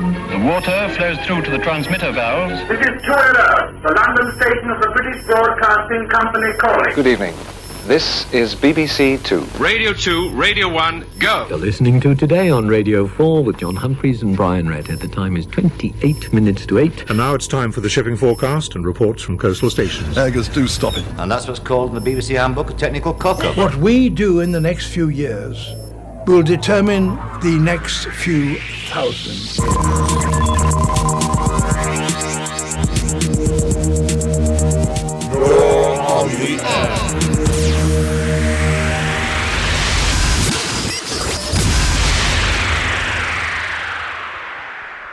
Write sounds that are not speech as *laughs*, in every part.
The water flows through to the transmitter valves. This is 2LO, the London station of the British Broadcasting Company calling. Good evening. This is BBC Two. Radio 2, Radio 1, go! You're listening to Today on Radio 4 with John Humphrys and Brian Redhead. The time is 28 minutes to 8. And now it's time for the shipping forecast and reports from coastal stations. Eggers, do stop it. And that's what's called in the BBC Handbook a technical cock-up. What we do in the next few years will determine the next few thousand.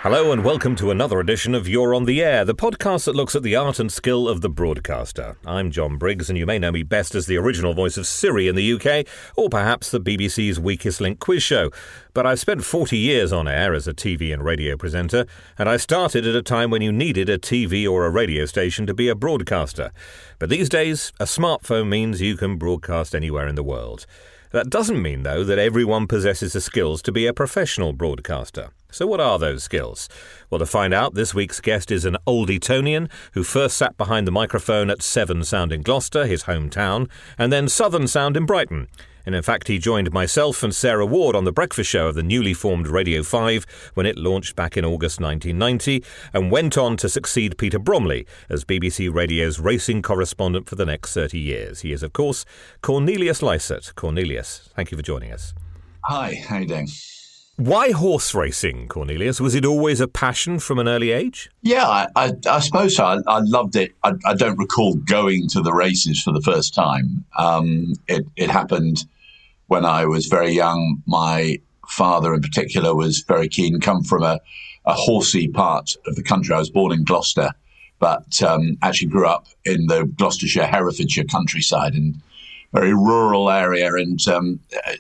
Hello and welcome to another edition of You're on the Air, the podcast that looks at the art and skill of the broadcaster. I'm Jon Briggs, and you may know me best as the original voice of Siri in the UK, or perhaps the BBC's Weakest Link quiz show. But I've spent 40 years on air as a TV and radio presenter, and I started at a time when you needed a TV or a radio station to be a broadcaster. But these days, a smartphone means you can broadcast anywhere in the world. That doesn't mean, though, that everyone possesses the skills to be a professional broadcaster. So, what are those skills? Well, to find out, this week's guest is an old Etonian who first sat behind the microphone at Severn Sound in Gloucester, his hometown, and then Southern Sound in Brighton. And in fact, he joined myself and Sarah Ward on the breakfast show of the newly formed Radio 5 when it launched back in August 1990 and went on to succeed Peter Bromley as BBC Radio's racing correspondent for the next 30 years. He is, of course, Cornelius Lysaght. Cornelius, thank you for joining us. Hi, how you doing? Why horse racing, Cornelius? Was it always a passion from an early age? Yeah, I, I, I suppose so. I, I loved it. I, don't recall going to the races for the first time. Um, it, it happened when I was very young. My father, in particular, was very keen. Come from a, a horsey part of the country. I was born in Gloucester, but um, actually grew up in the Gloucestershire, Herefordshire countryside and very rural area. And um,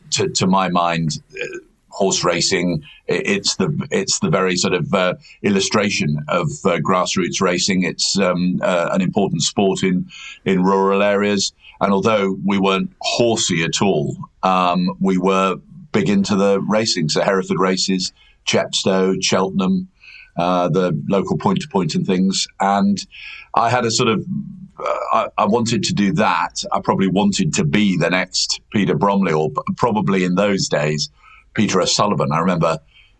to, to my mind, horse racing. It's the it's the very sort of uh, illustration of uh, grassroots racing. It's um, uh, an important sport in in rural areas. And although we weren't horsey at all, um, we were big into the racing. So Hereford races, Chepstow, Cheltenham, uh, the local point to point and things. And I had a sort of I, I, wanted to do that. I probably wanted to be the next Peter Bromley, or probably in those days, Peter O'Sullevan. I remember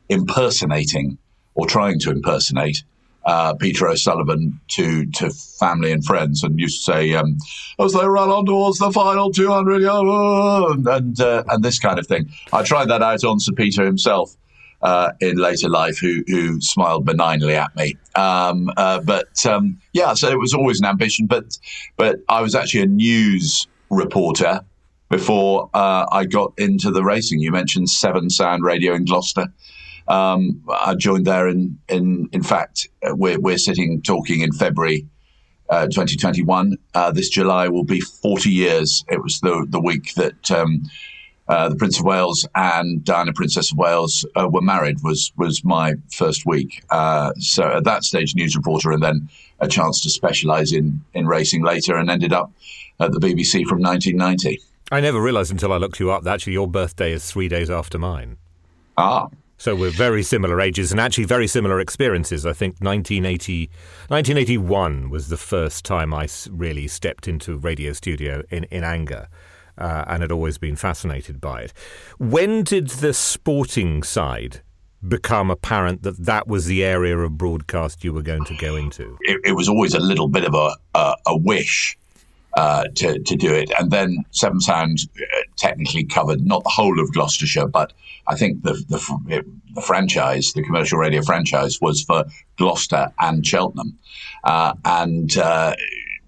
impersonating or trying to impersonate uh, Peter O'Sullevan to to family and friends, and used to say, um, as they run on towards the final 200 yards, and uh, and this kind of thing. I tried that out on Sir Peter himself. Uh, in later life, who who smiled benignly at me, um, uh, but um, yeah, so it was always an ambition. But but I was actually a news reporter before uh, I got into the racing. You mentioned Severn Sound Radio in Gloucester. Um, I joined there in in in fact uh, we're we're sitting talking in February. Uh, 2021. Uh, this July will be 40 years. It was the the week that um, uh, the Prince of Wales and Diana, Princess of Wales, uh, were married. Was was my first week. so at that stage, news reporter, and then a chance to specialise in in racing later, and ended up at the BBC from 1990. I never realised until I looked you up that actually your birthday is three days after mine. Ah. So we're very similar ages and actually very similar experiences. I think 1980, 1981 was the first time I really stepped into radio studio in, in anger. Uh, and had always been fascinated by it. When did the sporting side become apparent that that was the area of broadcast you were going to go into? It, it was always a little bit of a, a, a wish uh, to, to do it. And then Severn Sound uh, technically covered not the whole of Gloucestershire, but I think the, the, the franchise, the commercial radio franchise, was for Gloucester and Cheltenham. Uh, and uh,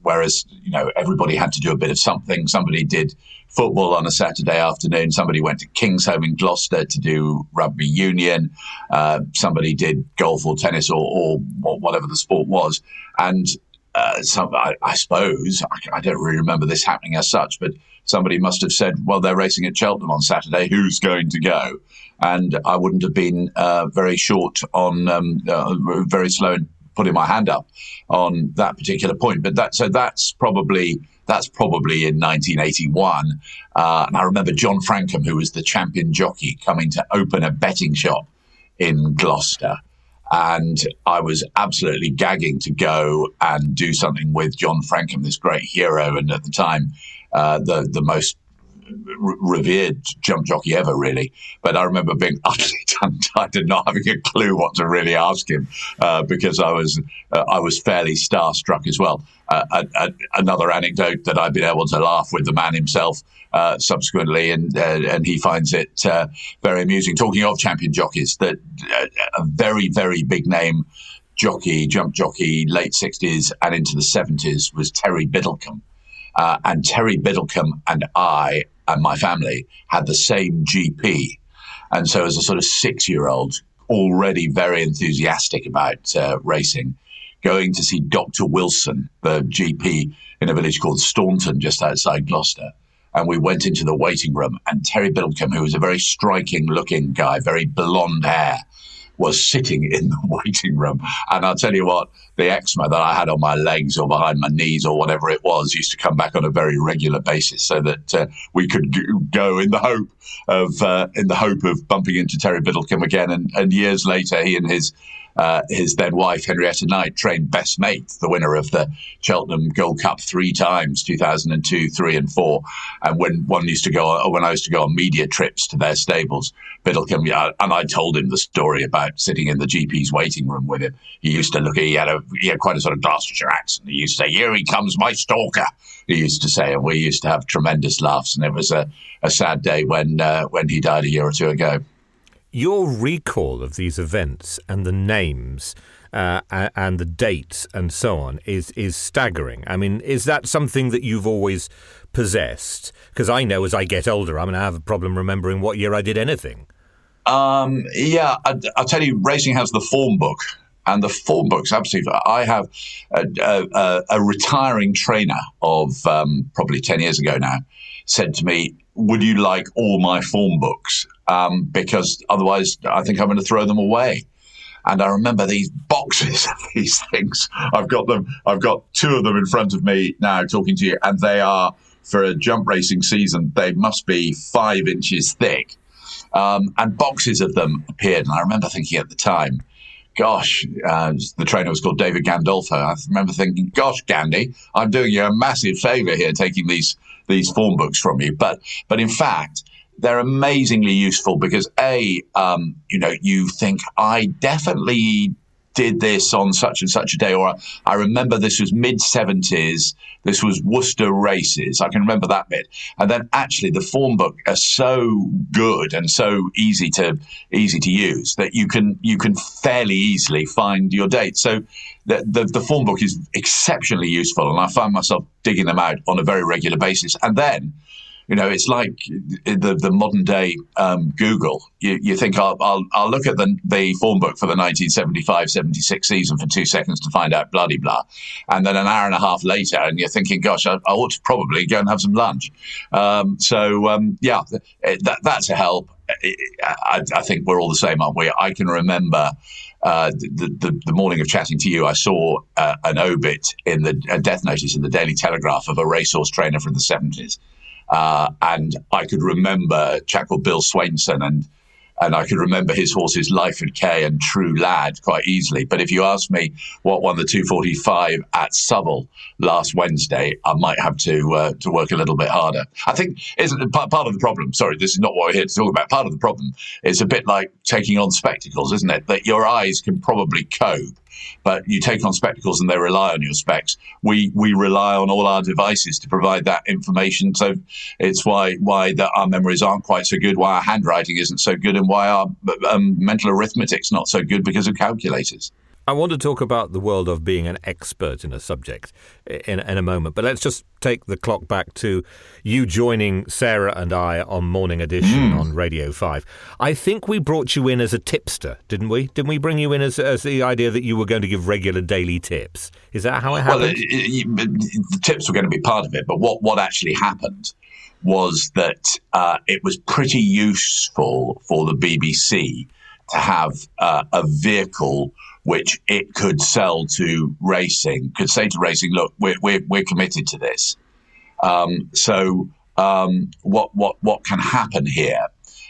whereas, you know, everybody had to do a bit of something, somebody did football on a Saturday afternoon. Somebody went to Kingsholm in Gloucester to do rugby union. Uh, somebody did golf or tennis or, or, whatever the sport was. And uh, some, I, I suppose, I, I, don't really remember this happening as such, but somebody must have said, well, they're racing at Cheltenham on Saturday. Who's going to go? And I wouldn't have been uh, very short on, um, uh, very slow in putting my hand up on that particular point. But that, so that's probably, that's probably in 1981. Uh, and I remember John Francome, who was the champion jockey, coming to open a betting shop in Gloucester And I was absolutely gagging to go and do something with John Francome, this great hero, and at the time, uh, the the most revered jump jockey ever, really. But I remember being *laughs* utterly tongue-tied and not having a clue what to really ask him uh, because I was uh, I was fairly starstruck as well. Uh, another anecdote that I've been able to laugh with the man himself uh, subsequently, and uh, and he finds it uh, very amusing. Talking of champion jockeys, that a very very big name jockey, jump jockey, late sixties and into the seventies was Terry Biddlecombe. Uh, and Terry Biddlecombe and I and my family had the same GP. And so, as a sort of six year old, already very enthusiastic about uh, racing, going to see Dr. Wilson, the GP in a village called Staunton, just outside Gloucester. And we went into the waiting room, and Terry Biddlecombe, who was a very striking looking guy, very blonde hair, was sitting in the *laughs* waiting room. And I'll tell you what, the eczema that I had on my legs or behind my knees or whatever it was used to come back on a very regular basis so that uh, we could go in the hope of uh, in the hope of bumping into Terry Biddlecombe again. And, and years later, he and his uh, his then wife, Henrietta Knight, trained Best Mate, the winner of the Cheltenham Gold Cup three times, 2002, three, and four. And when one used to go, when I used to go on media trips to their stables, Biddlecombe, and I told him the story about sitting in the GP's waiting room with him. He used to look, he had, a, he had quite a sort of Gloucestershire accent. He used to say, Here he comes, my stalker. He used to say, and we used to have tremendous laughs. And it was a, a sad day when, uh, when he died a year or two ago your recall of these events and the names uh, and the dates and so on is is staggering. I mean, is that something that you've always possessed? Because I know as I get older, I'm going to have a problem remembering what year I did anything. Um, yeah, I, will tell you, racing has the form book. And the form books, absolutely. I have a, a, a retiring trainer of um, probably 10 years ago now said to me, Would you like all my form books? um, because otherwise I think I'm going to throw them away. And I remember these boxes *laughs* of these things. I've got them. I've got two of them in front of me now, talking to you, and they are for a jump racing season. They must be five inches thick, um, and boxes of them appeared. And I remember thinking at the time, gosh, uh, the trainer was called David Gandolfo. I remember thinking, gosh, Gandhi, I'm doing you a massive favour here taking these these form books from you. But but in fact, they're amazingly useful because a um, you know you think I definitely did this on such and such a day, or I remember this was mid 70s, this was Worcester races. I can remember that bit. And then actually the form book are so good and so easy to easy to use that you can you can fairly easily find your date. So the, the, the form book is exceptionally useful, and I find myself digging them out on a very regular basis. And then you know, it's like the, the modern day um, Google. You, you think I'll, I'll, I'll, look at the, the form book for the 1975 76 season for two seconds to find out bloody blah. And then an hour and a half later, and you're thinking, gosh, I, I ought to probably go and have some lunch. Um, so, um, yeah, that, that's a help. I, I, think we're all the same, aren't we? I can remember. Uh, the, the, the, morning of chatting to you, I saw uh, an obit in the death notice in the Daily Telegraph of a racehorse trainer from the 70s uh, and I could remember chap called Bill Swainson and and I could remember his horses Lyford Cay and True Lad quite easily. But if you ask me what won the 245 at Southwell last Wednesday, I might have to uh, to work a little bit harder. I think isn't part of the problem. Sorry, this is not what we're here to talk about. Part of the problem is a bit like taking on spectacles, isn't it? That your eyes can probably cope but you take on spectacles and they rely on your specs. We we rely on all our devices to provide that information. So it's why why our memories aren't quite so good, why our handwriting isn't so good, and why our um, mental arithmetic's not so good because of calculators. I want to talk about the world of being an expert in a subject in, in a moment, but let's just take the clock back to you joining Sarah and I on Morning Edition mm. on Radio 5. I think we brought you in as a tipster, didn't we? Didn't we bring you in as, as the idea that you were going to give regular daily tips? Is that how it happened? Well, it, it, the tips were going to be part of it, but what, what actually happened was that uh, it was pretty useful for the BBC to have uh, a vehicle which it could sell to racing, could say to racing, look, we're, we're, we're committed to this. Um, so um, what, what, what can happen here?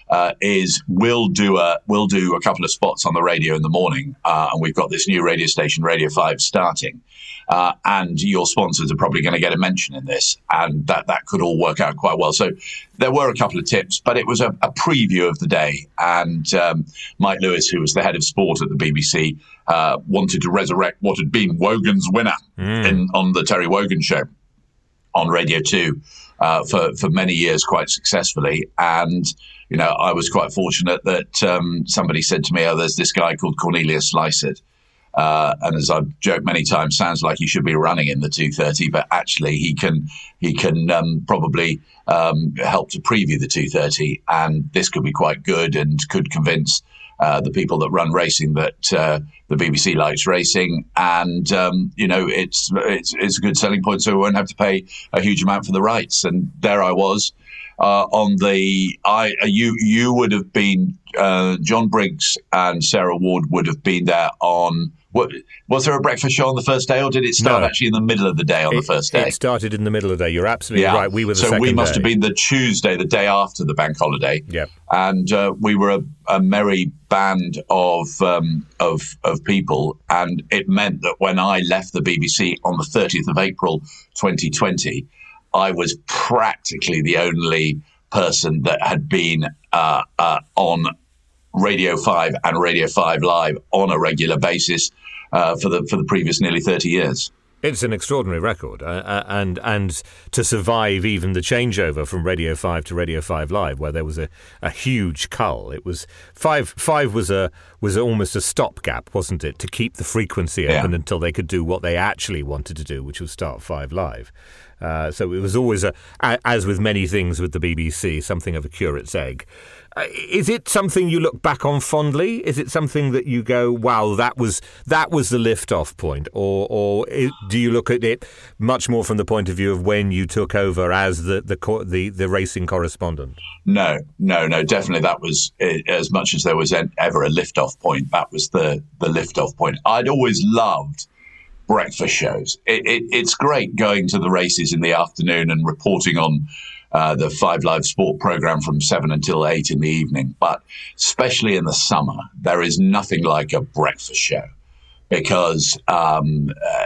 Uh, is we'll do a we'll do a couple of spots on the radio in the morning, uh, and we've got this new radio station, Radio Five, starting. Uh, and your sponsors are probably going to get a mention in this, and that that could all work out quite well. So there were a couple of tips, but it was a, a preview of the day. And um, Mike Lewis, who was the head of sport at the BBC, uh, wanted to resurrect what had been Wogan's winner in, on the Terry Wogan show on Radio Two uh, for for many years, quite successfully. And you know, I was quite fortunate that um, somebody said to me, "Oh, there's this guy called Cornelius Lysaght." Uh, and as I've joked many times, sounds like he should be running in the 230, but actually he can he can um, probably um, help to preview the 230, and this could be quite good and could convince uh, the people that run racing that uh, the BBC likes racing, and um, you know it's, it's it's a good selling point, so we won't have to pay a huge amount for the rights. And there I was. Uh, on the I you you would have been uh, Jon Briggs and Sarah Ward would have been there on what was there a breakfast show on the first day or did it start No. actually in the middle of the day on It, the first day? it started in the middle of the day. You're absolutely right. We were the so we must day. have been the Tuesday, the day after the bank holiday. Yep. And uh, we were a, a merry band of um, of of people, and it meant that when I left the BBC on the 30th of April, 2020, I was practically the only person that had been uh, uh, on Radio Five and Radio Five Live on a regular basis uh, for the for the previous nearly 30 years. It's an extraordinary record, uh, uh, and and to survive even the changeover from Radio Five to Radio Five Live, where there was a, a huge cull. It was five. Five was a was almost a stopgap, wasn't it, to keep the frequency Yeah. open until they could do what they actually wanted to do, which was start Five Live. Uh, so it was always a, as with many things with the BBC, something of a curate's egg. Uh, is it something you look back on fondly? Is it something that you go, "Wow, that was that was the lift-off point," or or i do you look at it much more from the point of view of when you took over as the the the, the racing correspondent? No, no, no. Definitely, that was as much as there was ever a lift-off point. That was the the lift-off point. I'd always loved breakfast shows. It, it, it's great going to the races in the afternoon and reporting on uh, the Five Live Sport program from seven until eight in the evening. But especially in the summer, there is nothing like a breakfast show because um, uh,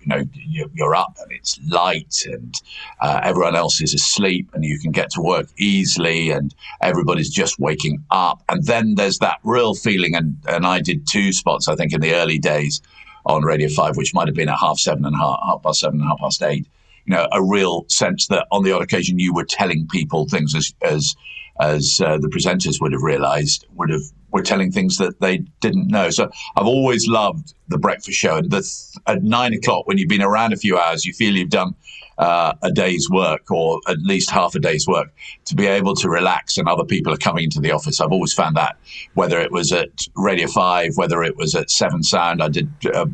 you know you- you're up and it's light and uh, everyone else is asleep and you can get to work easily and everybody's just waking up and then there's that real feeling and and I did two spots I think in the early days on Radio Five which might have been at half seven and half, half past seven and half past eight you know a real sense that on the odd occasion you were telling people things as as as uh, the presenters would have realized would have were telling things that they didn't know. So I've always loved the breakfast show. And the th- at nine o'clock, when you've been around a few hours, you feel you've done uh, a day's work or at least half a day's work to be able to relax and other people are coming into the office. I've always found that whether it was at Radio 5, whether it was at Severn Sound, I did a,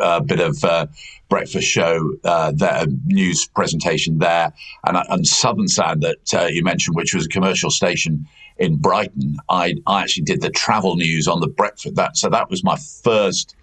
a bit of uh, breakfast show, uh, there, news presentation there, and, and Southern Sound that uh, you mentioned, which was a commercial station in Brighton. I, I actually did the travel news on the breakfast. That so that was my first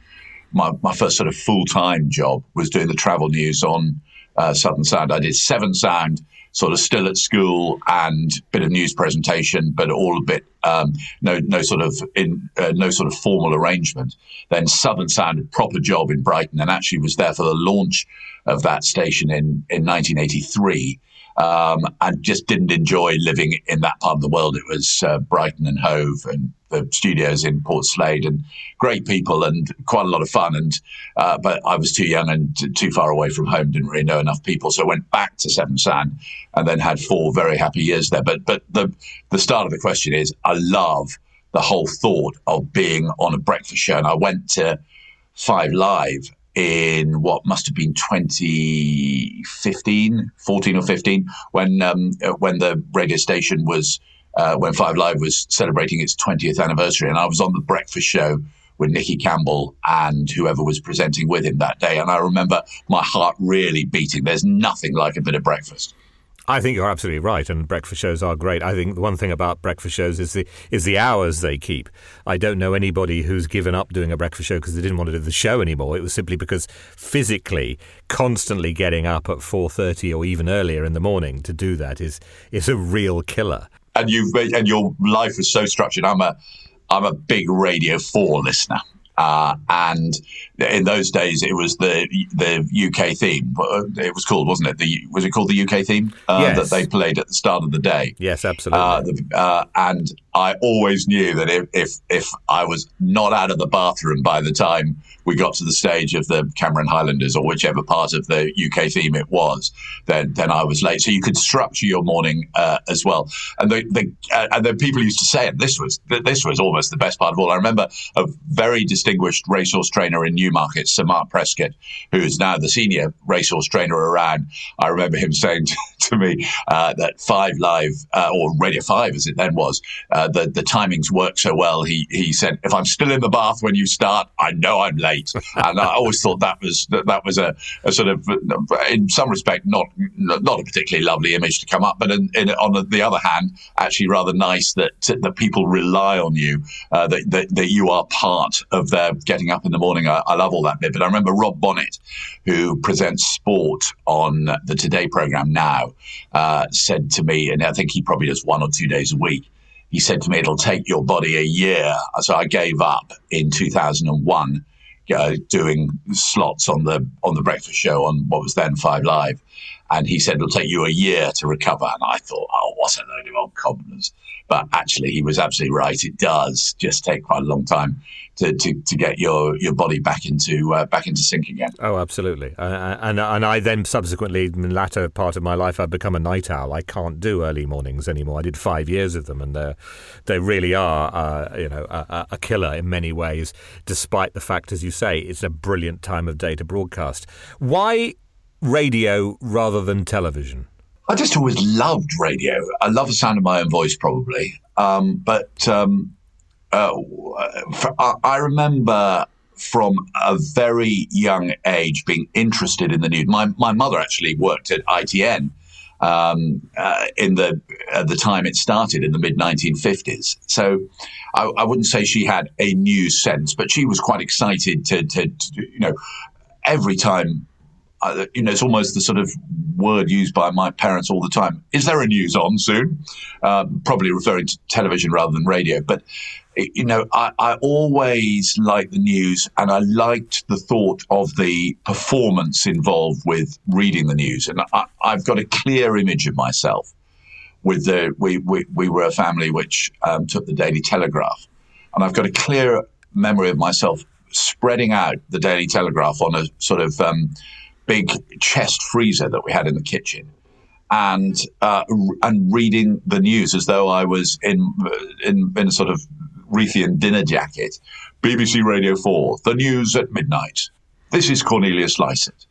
my, my first sort of full time job was doing the travel news on uh, Southern Sound. I did Severn Sound, sort of still at school, and bit of news presentation, but all a bit um, no no sort of in uh, no sort of formal arrangement. Then Southern Sound, a proper job in Brighton, and actually was there for the launch of that station in in 1983. Um, and just didn't enjoy living in that part of the world. It was uh, Brighton and Hove and the studios in Portslade and great people and quite a lot of fun. And uh, but I was too young and too far away from home, didn't really know enough people, so I went back to Severn Sound and then had four very happy years there. But but the the start of the question is I love the whole thought of being on a breakfast show, and I went to Five Live in what must have been 2015, 14 or 15, when um, uh, when the radio station was uh, when Five Live was celebrating its 20th anniversary, and I was on the breakfast show with Nicky Campbell and whoever was presenting with him that day, and I remember my heart really beating. There's nothing like a bit of breakfast. I think you're absolutely right, and breakfast shows are great. I think the one thing about breakfast shows is the is the hours they keep. I don't know anybody who's given up doing a breakfast show because they didn't want to do the show anymore. It was simply because physically, constantly getting up at four thirty or even earlier in the morning to do that is is a real killer. And you've and your life is so structured. I'm a I'm a big Radio Four listener. Uh, and in those days, it was the the UK theme. It was called, wasn't it? The was it called the UK theme uh, Yes. that they played at the start of the day? Yes, absolutely. Uh, the, uh, and I always knew that if, if if I was not out of the bathroom by the time we got to the stage of the Cameron Highlanders or whichever part of the UK theme it was, then then I was late. So you could structure your morning uh, as well. And the, the uh, and then people used to say, and this was this was almost the best part of all. I remember a very distinguished racehorse trainer in Newmarket, Sir Mark Prescott, who is now the senior racehorse trainer around. I remember him saying *laughs* to, to me uh, that Five Live uh, or Radio Five, as it then was, uh, the the timings work so well. He he said, if I'm still in the bath when you start, I know I'm late. *laughs* and I always thought that was that, that was a, a sort of, in some respect, not not a particularly lovely image to come up, but in, in, on the other hand, actually rather nice that that people rely on you, uh, that, that that you are part of their getting up in the morning. I, I love all that bit. But I remember Rob Bonnet, who presents sport on the Today program now, uh, said to me, and I think he probably does one or two days a week. He said to me, "It'll take your body a year." So I gave up in 2001 uh, doing slots on the on the breakfast show on what was then Five Live, and he said it'll take you a year to recover. And I thought, oh, what a load of old cobblers! But actually, he was absolutely right. It does just take quite a long time to, to, to get your, your body back into uh, back into sync again. Oh, absolutely. Uh, and and I then subsequently, in the latter part of my life, I've become a night owl. I can't do early mornings anymore. I did five years of them, and they they really are, uh, you know, a, a killer in many ways. Despite the fact, as you say, it's a brilliant time of day to broadcast. Why radio rather than television? I just always loved radio. I love the sound of my own voice, probably. Um, but um, uh, I, remember from a very young age being interested in the news. My my mother actually worked at ITN um, uh, in the at the time it started in the mid 1950s. So I, I, wouldn't say she had a news sense, but she was quite excited to, to, to you know every time uh, you know, it's almost the sort of word used by my parents all the time. Is there a news on soon? Uh, probably referring to television rather than radio. But, you know, I, I, always liked the news and I liked the thought of the performance involved with reading the news. And I, have got a clear image of myself with the, we, we, we were a family which um, took the Daily Telegraph. And I've got a clear memory of myself spreading out the Daily Telegraph on a sort of, um, big chest freezer that we had in the kitchen and uh, and reading the news as though I was in in, in a sort of Reithian dinner jacket. BBC Radio 4, the news at midnight. This is Cornelius Lysaght.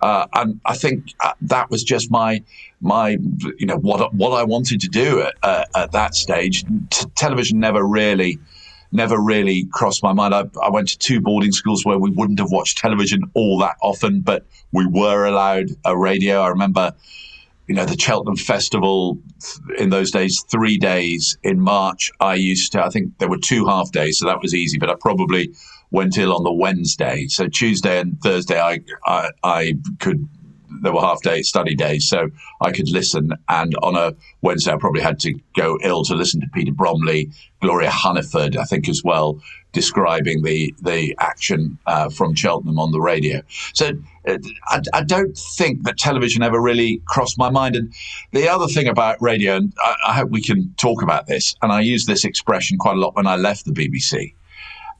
Uh, and I think uh, that was just my my you know what what I wanted to do at, uh, at that stage. T- television never really never really crossed my mind. I, I, went to two boarding schools where we wouldn't have watched television all that often, but we were allowed a radio. I remember, you know, the Cheltenham Festival in those days, three days in March. I used to, I think there were two half days, so that was easy, but I probably went ill on the Wednesday. So Tuesday and Thursday, I, I, I could there were half day study days, so I could listen. And on a Wednesday, I probably had to go ill to listen to Peter Bromley, Gloria Hunniford, I think as well, describing the the action uh, from Cheltenham on the radio. So uh, I, I, don't think that television ever really crossed my mind. And the other thing about radio, and I, I hope we can talk about this, and I use this expression quite a lot when I left the BBC.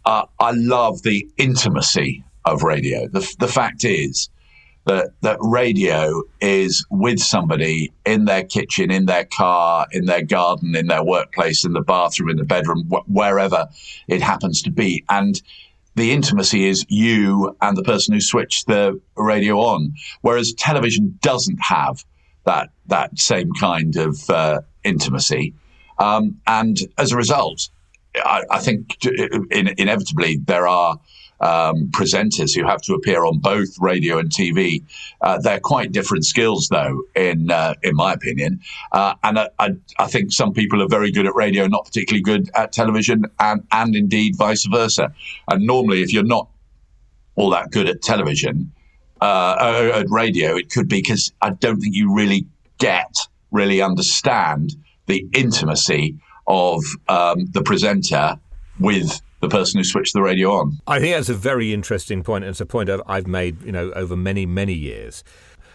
Uh, I love the intimacy of radio. The, the fact is, that that radio is with somebody in their kitchen, in their car, in their garden, in their workplace, in the bathroom, in the bedroom, wh- wherever it happens to be, and the intimacy is you and the person who switched the radio on. Whereas television doesn't have that that same kind of uh, intimacy, um, and as a result, I, I think in, inevitably there are um, presenters who have to appear on both radio and TV. Uh, they're quite different skills, though, in uh, in my opinion. Uh, and I, I, I, think some people are very good at radio, not particularly good at television, and and indeed vice versa. And normally, if you're not all that good at television, uh, at radio, it could be because I don't think you really get, really understand the intimacy of um, the presenter with the person who switched the radio on. I think that's a very interesting point, and it's a point I've, made, you know, over many, many years.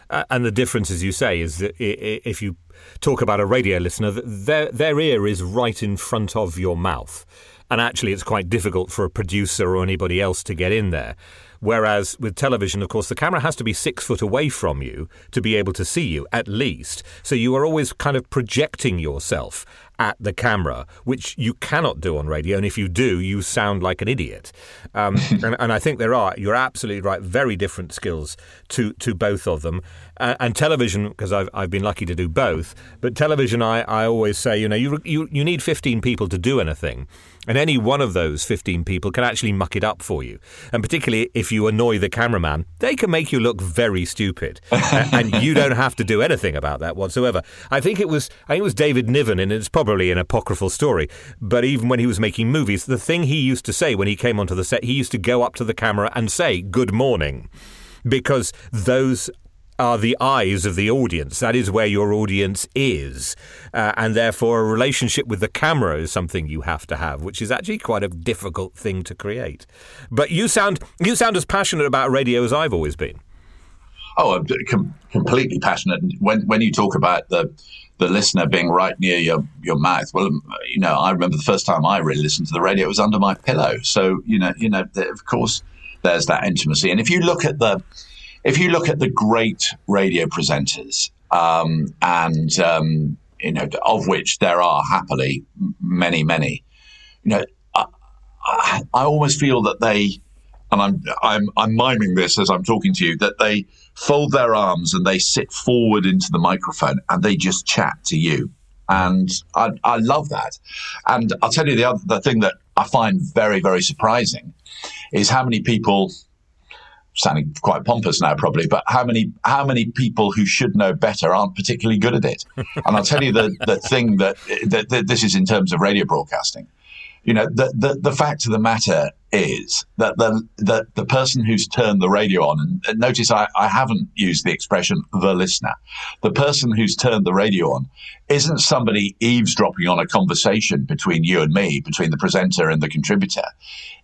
Uh, and the difference, as you say, is that if you talk about a radio listener, their their ear is right in front of your mouth, and actually, it's quite difficult for a producer or anybody else to get in there. Whereas with television, of course, the camera has to be six foot away from you to be able to see you, at least. So you are always kind of projecting yourself at the camera, which you cannot do on radio. And if you do, you sound like an idiot. Um, *laughs* and, and, I think there are, you're absolutely right, very different skills to, to both of them. Uh, and television, because I've, I've been lucky to do both, but television, I, I always say, you know, you, you, you need 15 people to do anything. And any one of those 15 people can actually muck it up for you. And particularly if you annoy the cameraman, they can make you look very stupid. *laughs* and you don't have to do anything about that whatsoever. I think it was I think it was David Niven, and it's probably an apocryphal story. But even when he was making movies, the thing he used to say when he came onto the set, he used to go up to the camera and say, Good morning because those are the eyes of the audience. That is where your audience is. Uh, and therefore, a relationship with the camera is something you have to have, which is actually quite a difficult thing to create. But you sound, you sound as passionate about radio as I've always been. Oh, I'm com- completely passionate. When, when you talk about the, the listener being right near your, your mouth. Well, you know, I remember the first time I really listened to the radio, it was under my pillow. So, you know, you know, of course, there's that intimacy. And if you look at the, if you look at the great radio presenters, um, and um, you know, of which there are happily many, many, you know, I, I, I almost feel that they, and I'm I'm I'm miming this as I'm talking to you, that they fold their arms and they sit forward into the microphone and they just chat to you. And I, I love that. And I'll tell you the other the thing that I find very, very surprising is how many people sounding quite pompous now probably, but how many how many people who should know better aren't particularly good at it? And I'll tell you the the thing that, that, that this is in terms of radio broadcasting. You know, the, the, the fact of the matter is that the, the, the person who's turned the radio on, and notice I, I haven't used the expression the listener, the person who's turned the radio on isn't somebody eavesdropping on a conversation between you and me, between the presenter and the contributor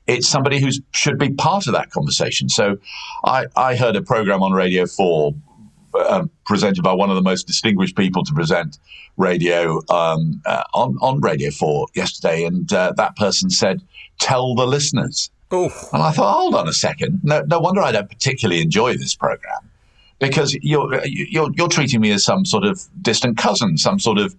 it's somebody who should be part of that conversation. So I, I heard a program on Radio 4 uh, presented by one of the most distinguished people to present radio um, uh, on, on Radio 4 yesterday. And uh, that person said, Tell the listeners. Oof. And I thought, hold on a second. No, no wonder I don't particularly enjoy this program because you're, you're, you're treating me as some sort of distant cousin, some sort of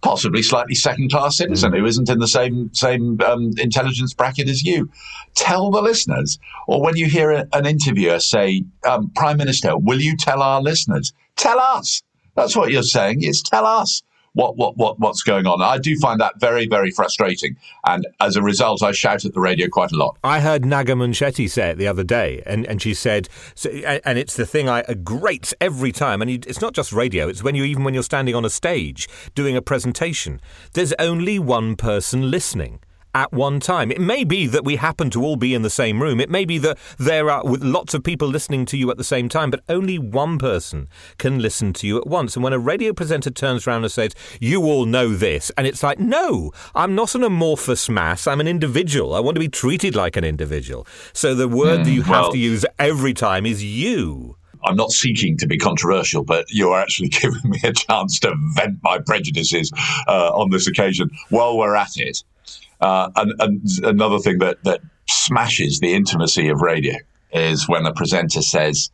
possibly slightly second class citizen mm. who isn't in the same same um, intelligence bracket as you. Tell the listeners, or when you hear a, an interviewer say, um, "Prime Minister, will you tell our listeners?" Tell us. That's what you're saying. It's tell us what, what, what, what's going on. I do find that very, very frustrating. And as a result, I shout at the radio quite a lot. I heard Naga Munchetty say it the other day, and, and she said, so, and it's the thing I grates every time. And it's not just radio, it's when you, even when you're standing on a stage doing a presentation, there's only one person listening at one time. It may be that we happen to all be in the same room. It may be that there are lots of people listening to you at the same time, but only one person can listen to you at once. And when a radio presenter turns around and says, You all know this, and it's like, No, I'm not an amorphous mass. I'm an individual. I want to be treated like an individual. So the word mm, that you have well, to use every time is you. I'm not seeking to be controversial, but you're actually *laughs* giving me a chance to vent my prejudices uh, on this occasion. While we're at it, uh, and, and, another thing that, that smashes the intimacy of radio is when the presenter says,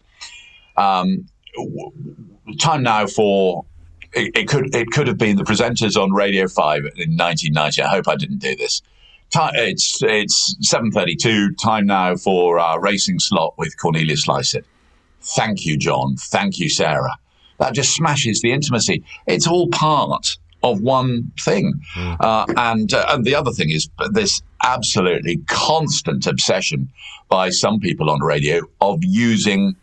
um, "Time now for." It, it, could it could have been the presenters on Radio Five in 1990. I hope I didn't do this. It's it's 7:32. Time now for our racing slot with Cornelius Lysaght. Thank you, Jon. Thank you, Sarah. That just smashes the intimacy. It's all part of one thing. Mm. Uh, and uh, and the other thing is this absolutely constant obsession by some people on radio of using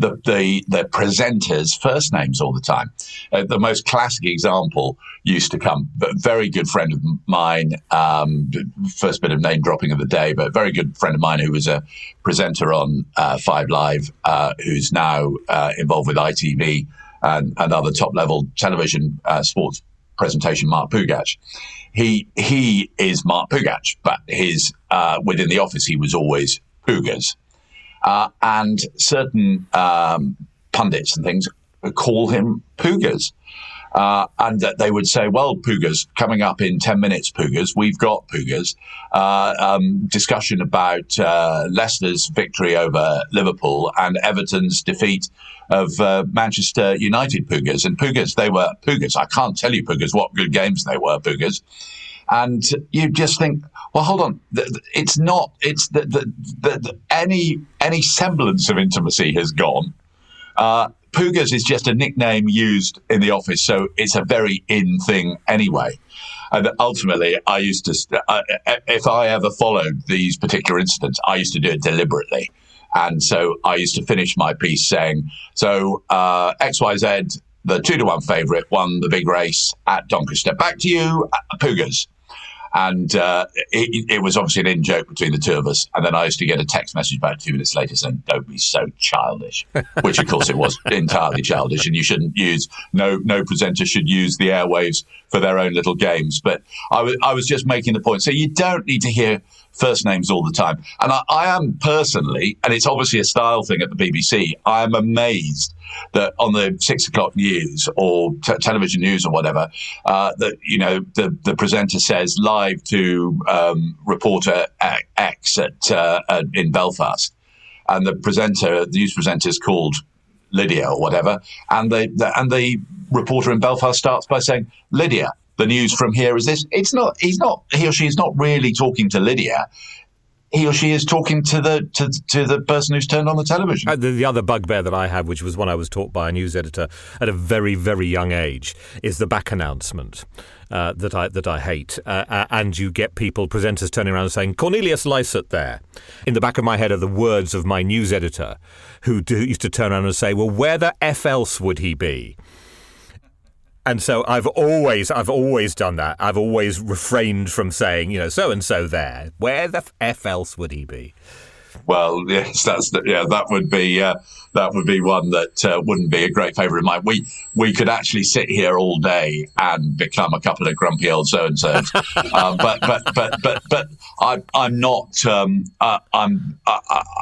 the the, the presenters' first names all the time. Uh, the most classic example used to come. A very good friend of mine, um, first bit of name dropping of the day, but a very good friend of mine who was a presenter on uh, Five Live, uh, who's now uh, involved with ITV and, and other top level television uh, sports presentation, Mark Pougatch. He he is Mark Pougatch, but his uh, within the office he was always Pugas, uh, and certain um, pundits and things call him Pugas. Uh, and that they would say, well, Pugas, coming up in 10 minutes, Pugas, we've got Pugas. Uh, um, discussion about uh, Leicester's victory over Liverpool and Everton's defeat of uh, Manchester United Pugas. And Pugas, they were Pugas. I can't tell you, Pugas, what good games they were, Pugas. And you just think, well, hold on, it's not, it's that any, any semblance of intimacy has gone. Uh, Pugas is just a nickname used in the office, so it's a very in thing anyway. And ultimately, I used to, uh, if I ever followed these particular incidents, I used to do it deliberately. And so I used to finish my piece saying, so uh, XYZ, the two to one favourite, won the big race at Doncaster. Back to you, uh, Pugas. And uh, it, it, was obviously an in joke between the two of us. And then I used to get a text message about two minutes later saying, "Don't be so childish," *laughs* which of course it was entirely childish, and you shouldn't use no no presenter should use the airwaves for their own little games. But I was I was just making the point. So you don't need to hear first names all the time. And I, I am personally, and it's obviously a style thing at the BBC. I am amazed that on the six o'clock news or t- television news or whatever, uh, that you know the the presenter says live to um, reporter X at, uh, at, in Belfast, and the presenter, the news presenter, is called Lydia or whatever, and the, the and the reporter in Belfast starts by saying Lydia. The news from here is this. It's not. He's not. He or she is not really talking to Lydia he or she is talking to the to, to the person who's turned on the television. Uh, the, the, other bugbear that I have, which was one I was taught by a news editor at a very very young age, is the back announcement. Uh, that I that I hate, uh, uh and you get people presenters turning around and saying Cornelius Lysaght there. In the back of my head are the words of my news editor, who do, used to turn around and say, "Well, where the f else would he be?" And so I've always, I've always done that. I've always refrained from saying, you know, so and so there. Where the f else would he be? Well, *laughs* yes, that's the, yeah, that would be uh, that would be one that uh, wouldn't be a great favourite of mine. We we could actually sit here all day and become a couple of grumpy old so and so's. *laughs* um, but but but but but I, I'm not. Um, I, I'm I,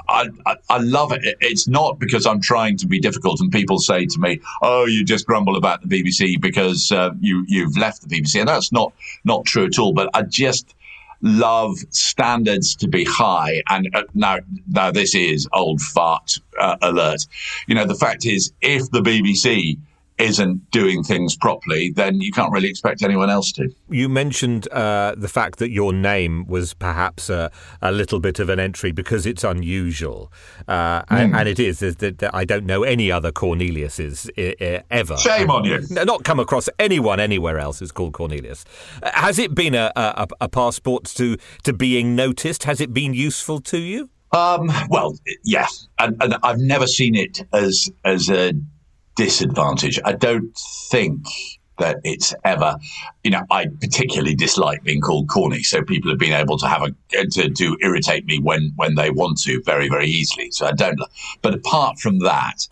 I, I, I love it. It's not because I'm trying to be difficult. And people say to me, "Oh, you just grumble about the BBC because uh, you you've left the BBC," and that's not not true at all. But I just love standards to be high. And uh, now, now this is old fart uh, alert. You know, the fact is, if the BBC isn't doing things properly, then you can't really expect anyone else to. You mentioned uh, the fact that your name was perhaps a, a, little bit of an entry because it's unusual, uh, mm. and, and, it is. That I don't know any other Corneliuses ever. Shame on you! Not come across anyone anywhere else who's called Cornelius. Has it been a, a, a passport to to being noticed? Has it been useful to you? Um, well, yes, and, and, I've never seen it as as a disadvantage. I don't think that it's ever, you know, I particularly dislike being called corny. So people have been able to have a to, to irritate me when when they want to very very easily. So I don't. But apart from that,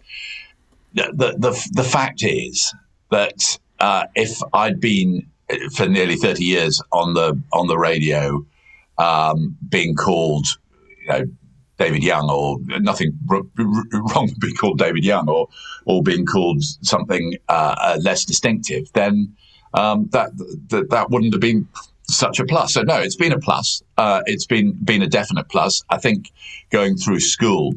the the the fact is that uh, if I'd been for nearly thirty years on the on the radio, um, being called, you know, David Young, or nothing r- r- wrong with being called David Young, or or being called something uh, uh, less distinctive, then um, that, that that wouldn't have been such a plus. So no, it's been a plus. Uh, it's been been a definite plus. I think going through school,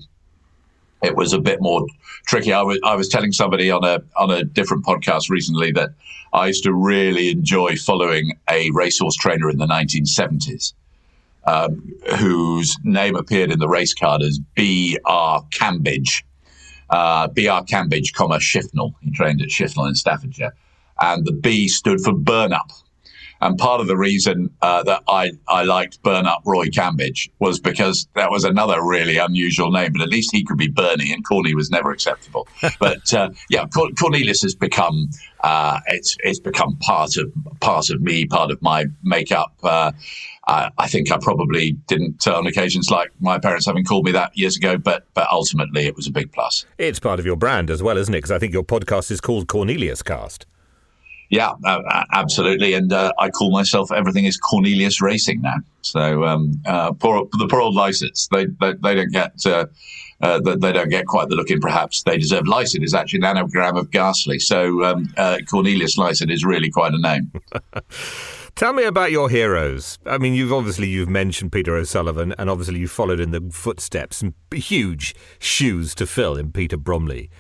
it was a bit more tricky. I was I was telling somebody on a on a different podcast recently that I used to really enjoy following a racehorse trainer in the 1970s um, whose name appeared in the race card as B.R. Cambidge. Uh, B.R. Cambidge, comma, Shifnal. He trained at Shifnal in Staffordshire. And the B stood for burn up. And part of the reason uh, that I, I liked Burn Up Roy Cambidge was because that was another really unusual name, but at least he could be Bernie, and Corny was never acceptable. *laughs* but uh, yeah, Cornelius has become uh, it's it's become part of part of me, part of my makeup. I, I think I probably didn't on occasions like my parents having called me that years ago, but but ultimately it was a big plus. It's part of your brand as well, isn't it? Because I think your podcast is called Corneliuscast. Yeah, uh, absolutely. And uh, I call myself everything is Cornelius Racing now. So um, uh, poor, the poor old Lysaghts, they, they, they don't get. Uh, uh, they don't get quite the look in perhaps they deserve. Lysaght is actually an anagram of Ghastly, so um, uh, Cornelius Lysaght is really quite a name. *laughs* Tell me about your heroes. I mean, you've obviously you've mentioned Peter O'Sullevan, and obviously you followed in the footsteps and huge shoes to fill in Peter Bromley.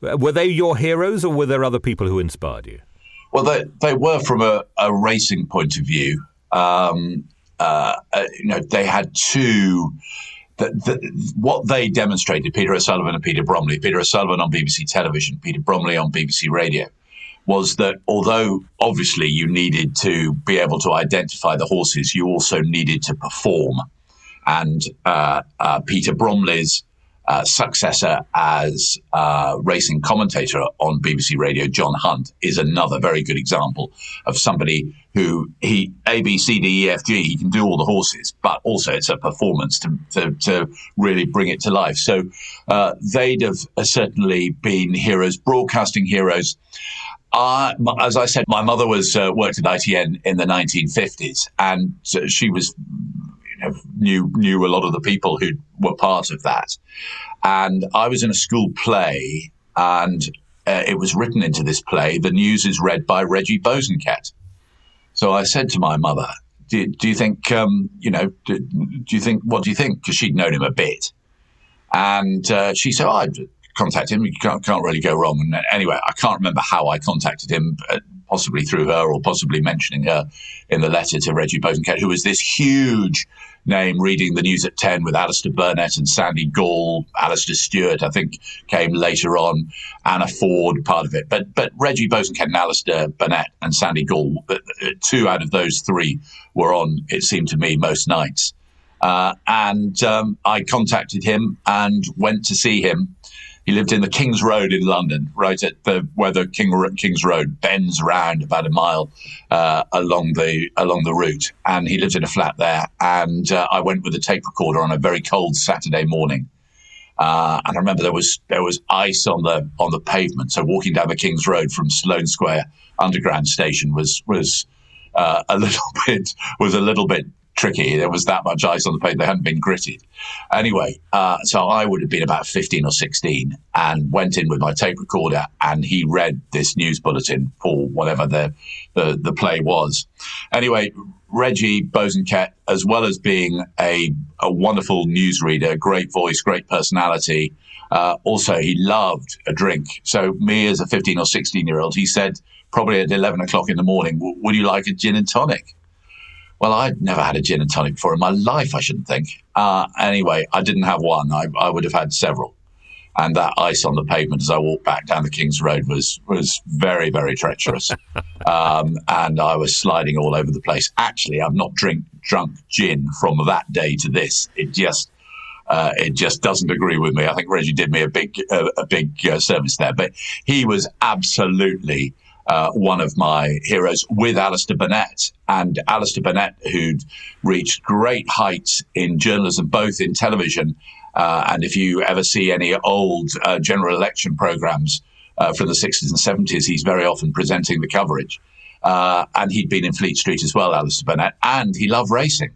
Were they your heroes, or were there other people who inspired you? Well, they, they were from a, a racing point of view. Um, uh, uh, you know, they had two. The, the, what they demonstrated, Peter O'Sullevan and Peter Bromley, Peter O'Sullevan on BBC television, Peter Bromley on BBC radio, was that although obviously you needed to be able to identify the horses, you also needed to perform. And uh, uh, Peter Bromley's uh, successor as uh, racing commentator on BBC Radio, John Hunt, is another very good example of somebody who he A B C D E F G he can do all the horses, but also it's a performance to to, to really bring it to life. So uh, they'd have certainly been heroes, broadcasting heroes. Uh, as I said, my mother was uh, worked at ITN in the 1950s, and she was you know, knew knew a lot of the people who were part of that. And I was in a school play, and uh, it was written into this play. The news is read by Reggie Bosanquet. So I said to my mother, "Do, do you think, um, you know, do, do, you think? What do you think?" Because she'd known him a bit, and uh, she said, oh, "I'd contact him. You can't, can't really go wrong." And anyway, I can't remember how I contacted him. Possibly through her, or possibly mentioning her in the letter to Reggie Bosanquet, who was this huge name reading the news at 10 with Alastair Burnet and Sandy Gall. Alastair Stewart, I think, came later on. Anna Ford, part of it. But but Reggie Bosanquet and Alastair Burnet and Sandy Gall, uh, uh, two out of those three were on, it seemed to me, most nights. Uh, and um, I contacted him and went to see him he lived in the King's Road in London, right at the where the King, King's Road bends round about a mile uh, along the along the route, and he lived in a flat there. And uh, I went with a tape recorder on a very cold Saturday morning. Uh, and I remember there was there was ice on the on the pavement. So walking down the King's Road from Sloane Square Underground Station was was uh, a little *laughs* bit was a little bit tricky. There was that much ice on the pavement; they hadn't been gritted. Anyway, uh, so I would have been about 15 or 16 and went in with my tape recorder and he read this news bulletin for whatever the, the, the play was. Anyway, Reggie Bosanquet, as well as being a, a wonderful newsreader, great voice, great personality, uh, also he loved a drink. So me as a 15 or 16 year old, he said probably at 11 o'clock in the morning, would you like a gin and tonic? Well, I'd never had a gin and tonic before in my life, I shouldn't think. Uh, anyway, I didn't have one. I, I, would have had several. And that ice on the pavement as I walked back down the King's Road was was very, very treacherous. *laughs* um, and I was sliding all over the place. Actually, I've not drink, drunk gin from that day to this. It just uh, it just doesn't agree with me. I think Reggie did me a big uh, a big uh, service there, but he was absolutely uh, one of my heroes with Alastair Burnet. And Alastair Burnet, who'd reached great heights in journalism, both in television uh, and if you ever see any old uh, general election programs uh, from the 60s and 70s, he's very often presenting the coverage. Uh, and he'd been in Fleet Street as well, Alastair Burnet, and he loved racing.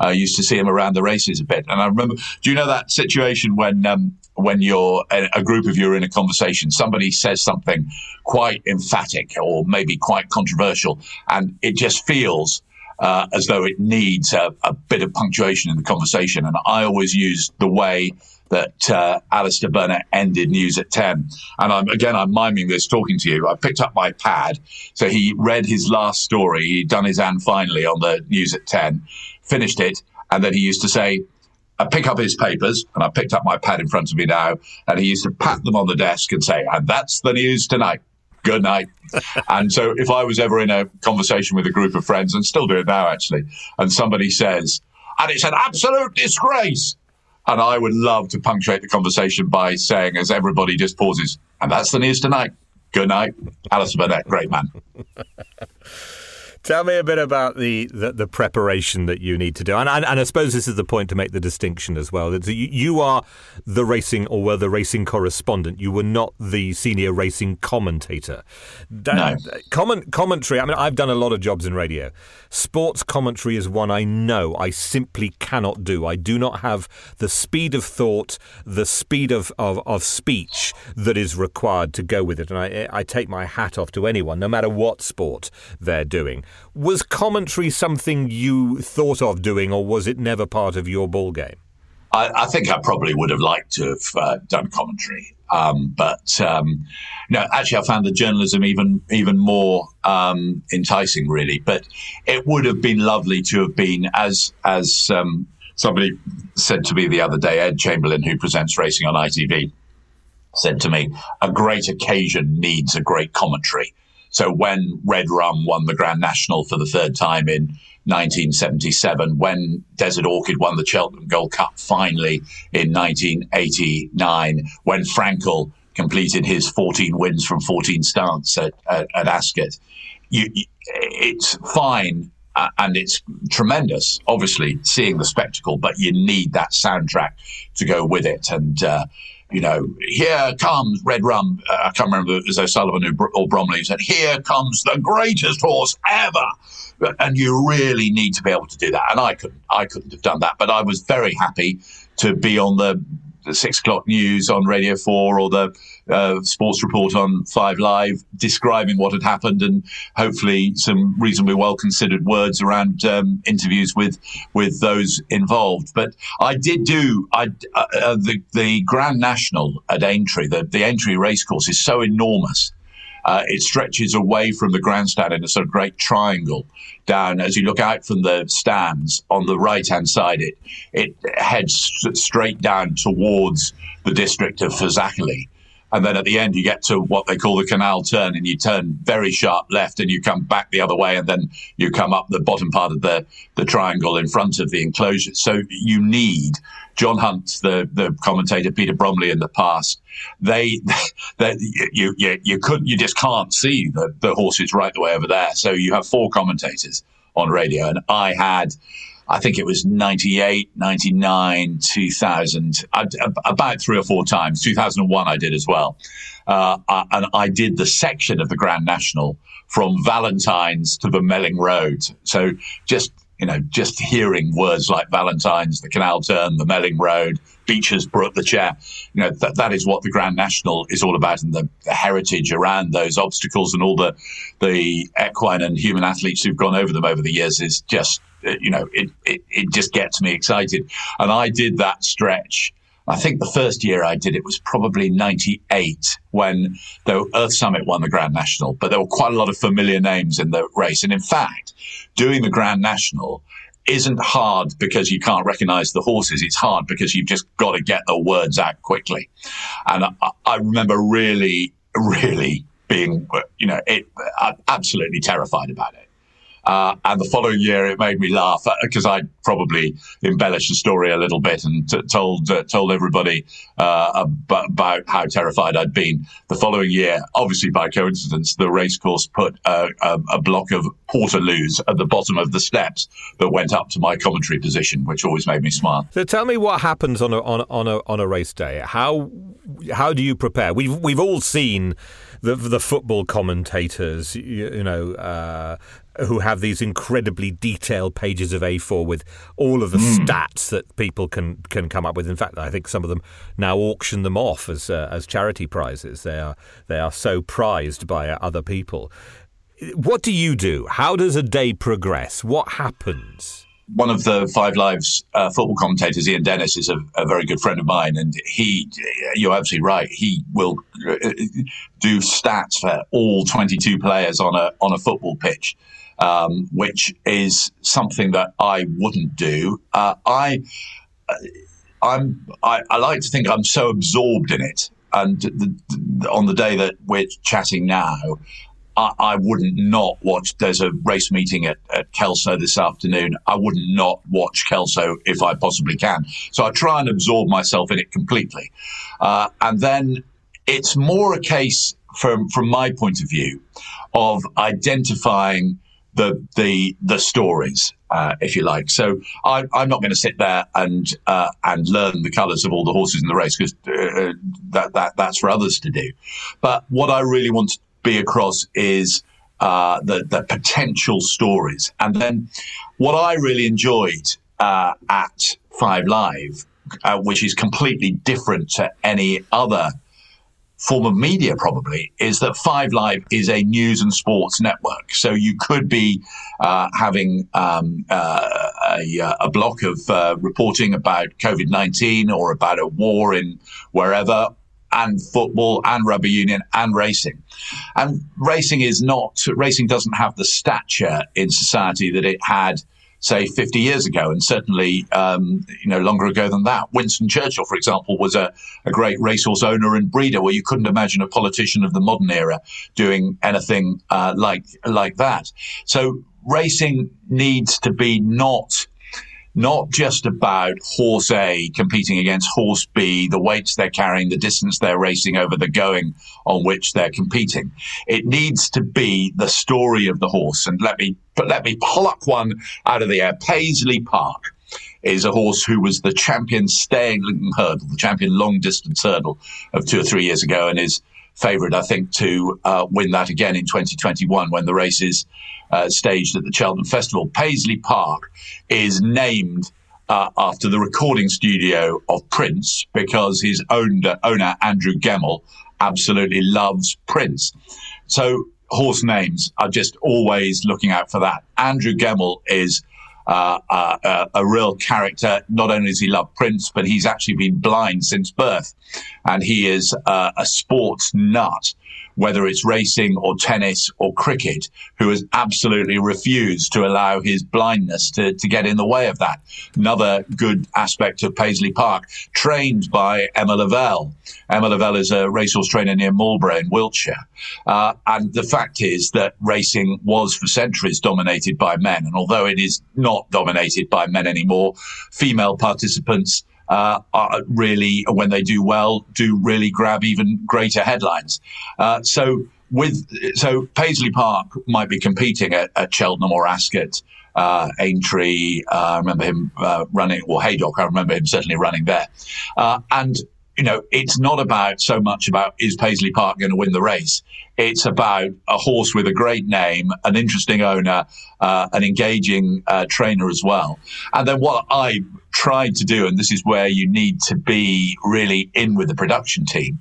I used to see him around the races a bit. And I remember, do you know that situation when um, when you're a group of you are in a conversation, somebody says something quite emphatic or maybe quite controversial, and it just feels uh, as though it needs a, a, bit of punctuation in the conversation. And I always use the way that uh, Alastair Burnet ended news at 10. And I'm, again, I'm miming this talking to you. I picked up my pad. So he read his last story. He'd done his and finally on the news at 10, finished it. And then he used to say, I pick up his papers, and I picked up my pad in front of me now, and he used to pat them on the desk and say, and that's the news tonight. Good night. *laughs* and so if I was ever in a conversation with a group of friends, and still do it now actually, and somebody says, and it's an absolute disgrace. And I would love to punctuate the conversation by saying, as everybody just pauses, and that's the news tonight. Good night. Alice Burnet, great man. *laughs* Tell me a bit about the, the, the preparation that you need to do, and, and, and I suppose this is the point to make the distinction as well. That you, you are the racing or were the racing correspondent. You were not the senior racing commentator. No. Comment, commentary. I mean, I've done a lot of jobs in radio. Sports commentary is one I know I simply cannot do. I do not have the speed of thought, the speed of, of, of speech that is required to go with it, and I, I take my hat off to anyone, no matter what sport they're doing. Was commentary something you thought of doing, or was it never part of your ball game? I, I think I probably would have liked to have uh, done commentary, um, but um, no, actually, I found the journalism even even more um, enticing, really. But it would have been lovely to have been as as um, somebody said to me the other day, Ed Chamberlain, who presents racing on ITV, said to me, "A great occasion needs a great commentary." So when Red Rum won the Grand National for the third time in 1977, when Desert Orchid won the Cheltenham Gold Cup finally in 1989, when Frankel completed his 14 wins from 14 starts at, at, at Ascot, you, it's fine uh, and it's tremendous, obviously, seeing the spectacle, but you need that soundtrack to go with it. And, uh, you know, here comes Red Rum. Uh, I can't remember it was O'Sullevan or Bromley said, here comes the greatest horse ever. And you really need to be able to do that. And I couldn't, I couldn't have done that, but I was very happy to be on the, the six o'clock news on Radio 4 or the uh, sports report on Five Live describing what had happened and hopefully some reasonably well considered words around um, interviews with with those involved. But I did do I, uh, uh, the the Grand National at Aintree. The the Aintree racecourse is so enormous. Uh, it stretches away from the grandstand in a sort of great triangle down as you look out from the stands on the right hand side. It it heads straight down towards the district of Fazakerley. And then at the end, you get to what they call the canal turn, and you turn very sharp left, and you come back the other way, and then you come up the bottom part of the, the triangle in front of the enclosure. So you need John Hunt, the, the commentator, Peter Bromley in the past. They, *laughs* they you, you, you couldn't, you just can't see the, the horses right the way over there. So you have four commentators on radio, and I had I think it was 98, 99, 2000, about three or four times. 2001 I did as well. Uh, and I did the section of the Grand National from Valentine's to the Melling Road. So just, you know, just hearing words like Valentine's, the Canal Turn, the Melling Road, Becher's Brook, the Chair, you know, that, that is what the Grand National is all about and the, the heritage around those obstacles and all the, the equine and human athletes who've gone over them over the years is just uh, you know, it, it, it just gets me excited. And I did that stretch. I think the first year I did it was probably 98 when the Earth Summit won the Grand National, but there were quite a lot of familiar names in the race. And in fact, doing the Grand National isn't hard because you can't recognize the horses. It's hard because you've just got to get the words out quickly. And I, I remember really, *laughs* really being, you know, it, uh, absolutely terrified about it. Uh, and the following year, it made me laugh because uh, I probably embellished the story a little bit and t- told uh, told everybody uh, about, about, how terrified I'd been. The following year, obviously by coincidence, the racecourse put a, a, a block of portaloos at the bottom of the steps that went up to my commentary position, which always made me smile. So tell me what happens on a on a, on a, on a race day. How how do you prepare? We've we've all seen the the football commentators, you, you know, uh, who have these incredibly detailed pages of A4 with all of the mm. stats that people can can come up with. In fact, I think some of them now auction them off as uh, as charity prizes. They are they are so prized by other people. What do you do? How does a day progress? What happens? one of the Five Lives uh, football commentators, Ian Dennis, is a, a, very good friend of mine, and he, you're absolutely right. He will uh, do stats for all 22 players on a on a football pitch, um, which is something that I wouldn't do. Uh, I, I'm, I, I, like to think I'm so absorbed in it, and the, the, on the day that we're chatting now, I, I, wouldn't not watch. There's a race meeting at, at Kelso this afternoon. I wouldn't not watch Kelso if I possibly can. So I try and absorb myself in it completely. Uh, and then it's more a case from, from my point of view of identifying the the the stories, uh, if you like. So I, am not going to sit there and uh, and learn the colours of all the horses in the race because uh, that that that's for others to do. But what I really want to be across is uh, the the potential stories, and then what I really enjoyed uh, at Five Live, uh, which is completely different to any other form of media probably is that Five Live is a news and sports network. So you could be uh, having um, uh, a, uh, a, block of uh, reporting about COVID 19 or about a war in wherever. And football and rugby union and racing. And racing is not, racing doesn't have the stature in society that it had say 50 years ago, and certainly um, you know longer ago than that. Winston Churchill, for example, was a, a great racehorse owner and breeder, where you couldn't imagine a politician of the modern era doing anything uh, like like that. So racing needs to be not not just about horse A competing against horse B, the weights they're carrying, the distance they're racing over the going on which they're competing. It needs to be the story of the horse. And let me, but let me pluck one out of the air. Paisley Park is a horse who was the champion staying hurdle, the champion long distance hurdle of two or three years ago and is favourite, I think, to uh, win that again in 2021 when the race is uh, staged at the Cheltenham Festival. Paisley Park is named uh, after the recording studio of Prince because his own, owner, Andrew Gemmell, absolutely loves Prince. So horse names are just always looking out for that. Andrew Gemmell is uh, uh, a real character. Not only does he love Prince, but he's actually been blind since birth. And he is uh, a sports nut whether it's racing or tennis or cricket, who has absolutely refused to allow his blindness to, to get in the way of that. Another good aspect of Paisley Park, trained by Emma Lavelle. Emma Lavelle is a racehorse trainer near Marlborough in Wiltshire. Uh, and the fact is that racing was for centuries dominated by men. And although it is not dominated by men anymore, female participants uh, really, when they do well, do really grab even greater headlines. Uh, so with so Paisley Park might be competing at, at Cheltenham or Ascot. Uh, Aintree, uh, I remember him uh, running, or Haydock, I remember him certainly running there. Uh, and you know, it's not about so much about is Paisley Park going to win the race. It's about a horse with a great name, an interesting owner, uh, an engaging uh, trainer as well. And then what I tried to do, and this is where you need to be really in with the production team,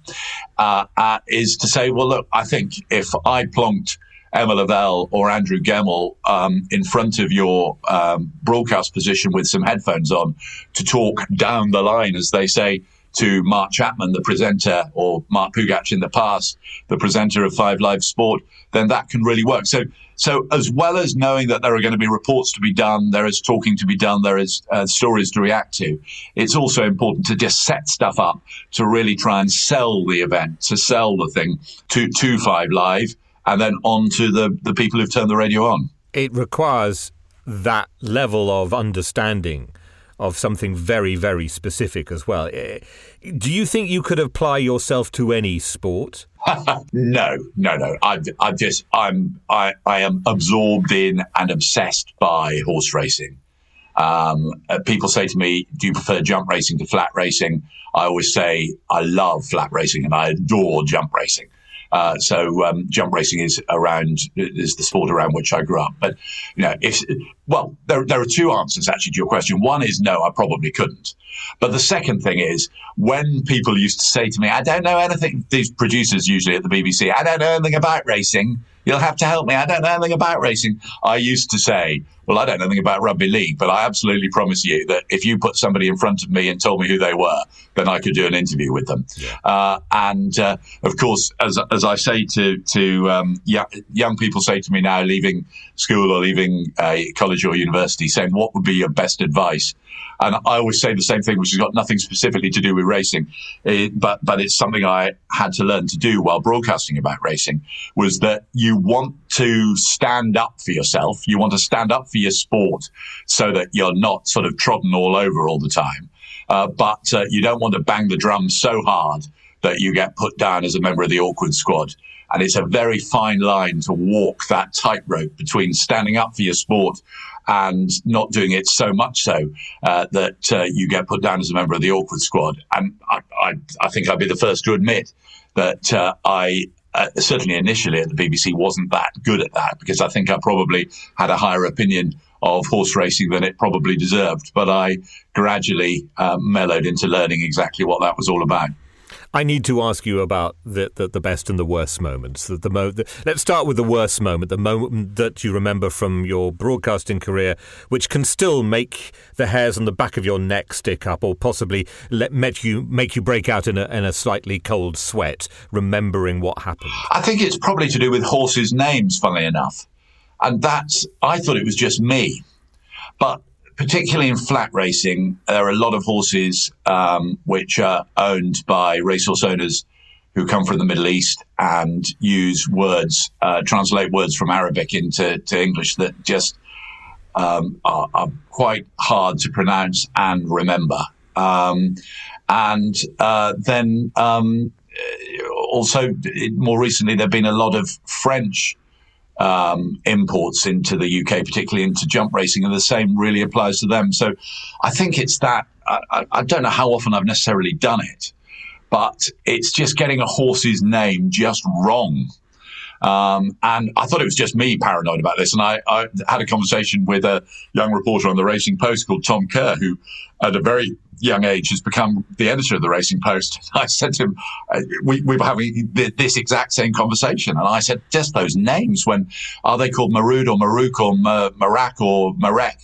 uh, uh is to say, well, look, I think if I plonked Emma Lavelle or Andrew Gemmell um, in front of your um, broadcast position with some headphones on to talk down the line, as they say, to Mark Chapman, the presenter, or Mark Pougatch in the past, the presenter of Five Live Sport, then that can really work. So, so as well as knowing that there are going to be reports to be done, there is talking to be done, there is uh, stories to react to. It's also important to just set stuff up to really try and sell the event, to sell the thing to to Five Live, and then on to the the people who've turned the radio on. It requires that level of understanding of something very, very specific as well. Eh, do you think you could apply yourself to any sport? *laughs* no, no, no. I, I just, I'm, I, I am absorbed in and obsessed by horse racing. Um, uh, people say to me, "Do you prefer jump racing to flat racing?" I always say, "I love flat racing and I adore jump racing." Uh, so um, jump racing is around is the sport around which I grew up. But you know, if well, there there are two answers actually to your question. One is no, I probably couldn't. But the second thing is when people used to say to me, "I don't know anything," these producers usually at the BBC, "I don't know anything about racing." You'll have to help me. I don't know anything about racing. I used to say, well, I don't know anything about rugby league, but I absolutely promise you that if you put somebody in front of me and told me who they were, then I could do an interview with them. Yeah. Uh, and uh, of course, as, as I say to to um, young, young people say to me now, leaving school or leaving uh, college or university, saying what would be your best advice and I always say the same thing, which has got nothing specifically to do with racing, it, but but it's something I had to learn to do while broadcasting about racing. Was that you want to stand up for yourself, you want to stand up for your sport, so that you're not sort of trodden all over all the time, uh, but uh, you don't want to bang the drum so hard that you get put down as a member of the awkward squad. And it's a very fine line to walk that tightrope between standing up for your sport and not doing it so much so uh, that uh, you get put down as a member of the awkward squad. And I, I, I think I'd be the first to admit that uh, I uh, certainly initially at the BBC wasn't that good at that because I think I probably had a higher opinion of horse racing than it probably deserved. But I gradually uh, mellowed into learning exactly what that was all about. I need to ask you about the, the, the best and the worst moments. The, the, mo- the, let's start with the worst moment, the moment that you remember from your broadcasting career, which can still make the hairs on the back of your neck stick up, or possibly let make you make you break out in a, in a slightly cold sweat, remembering what happened. I think it's probably to do with horses' names, funnily enough, and that's I thought it was just me, but particularly in flat racing, there are a lot of horses um, which are owned by racehorse owners who come from the Middle East and use words, uh, translate words from Arabic into to English that just um, are, are, quite hard to pronounce and remember. Um, and uh, then um, also, more recently, there have been a lot of French um, imports into the UK, particularly into jump racing, and the same really applies to them. So I think it's that. I, I, don't know how often I've necessarily done it, but it's just getting a horse's name just wrong. Um, and I thought it was just me paranoid about this. And I, I, had a conversation with a young reporter on the Racing Post called Tom Kerr, who had a very young age has become the editor of the Racing Post. *laughs* I said to him, uh, we, we, were having this exact same conversation. And I said, just those names, when are they called Marud or Maruk or Marak or Marek?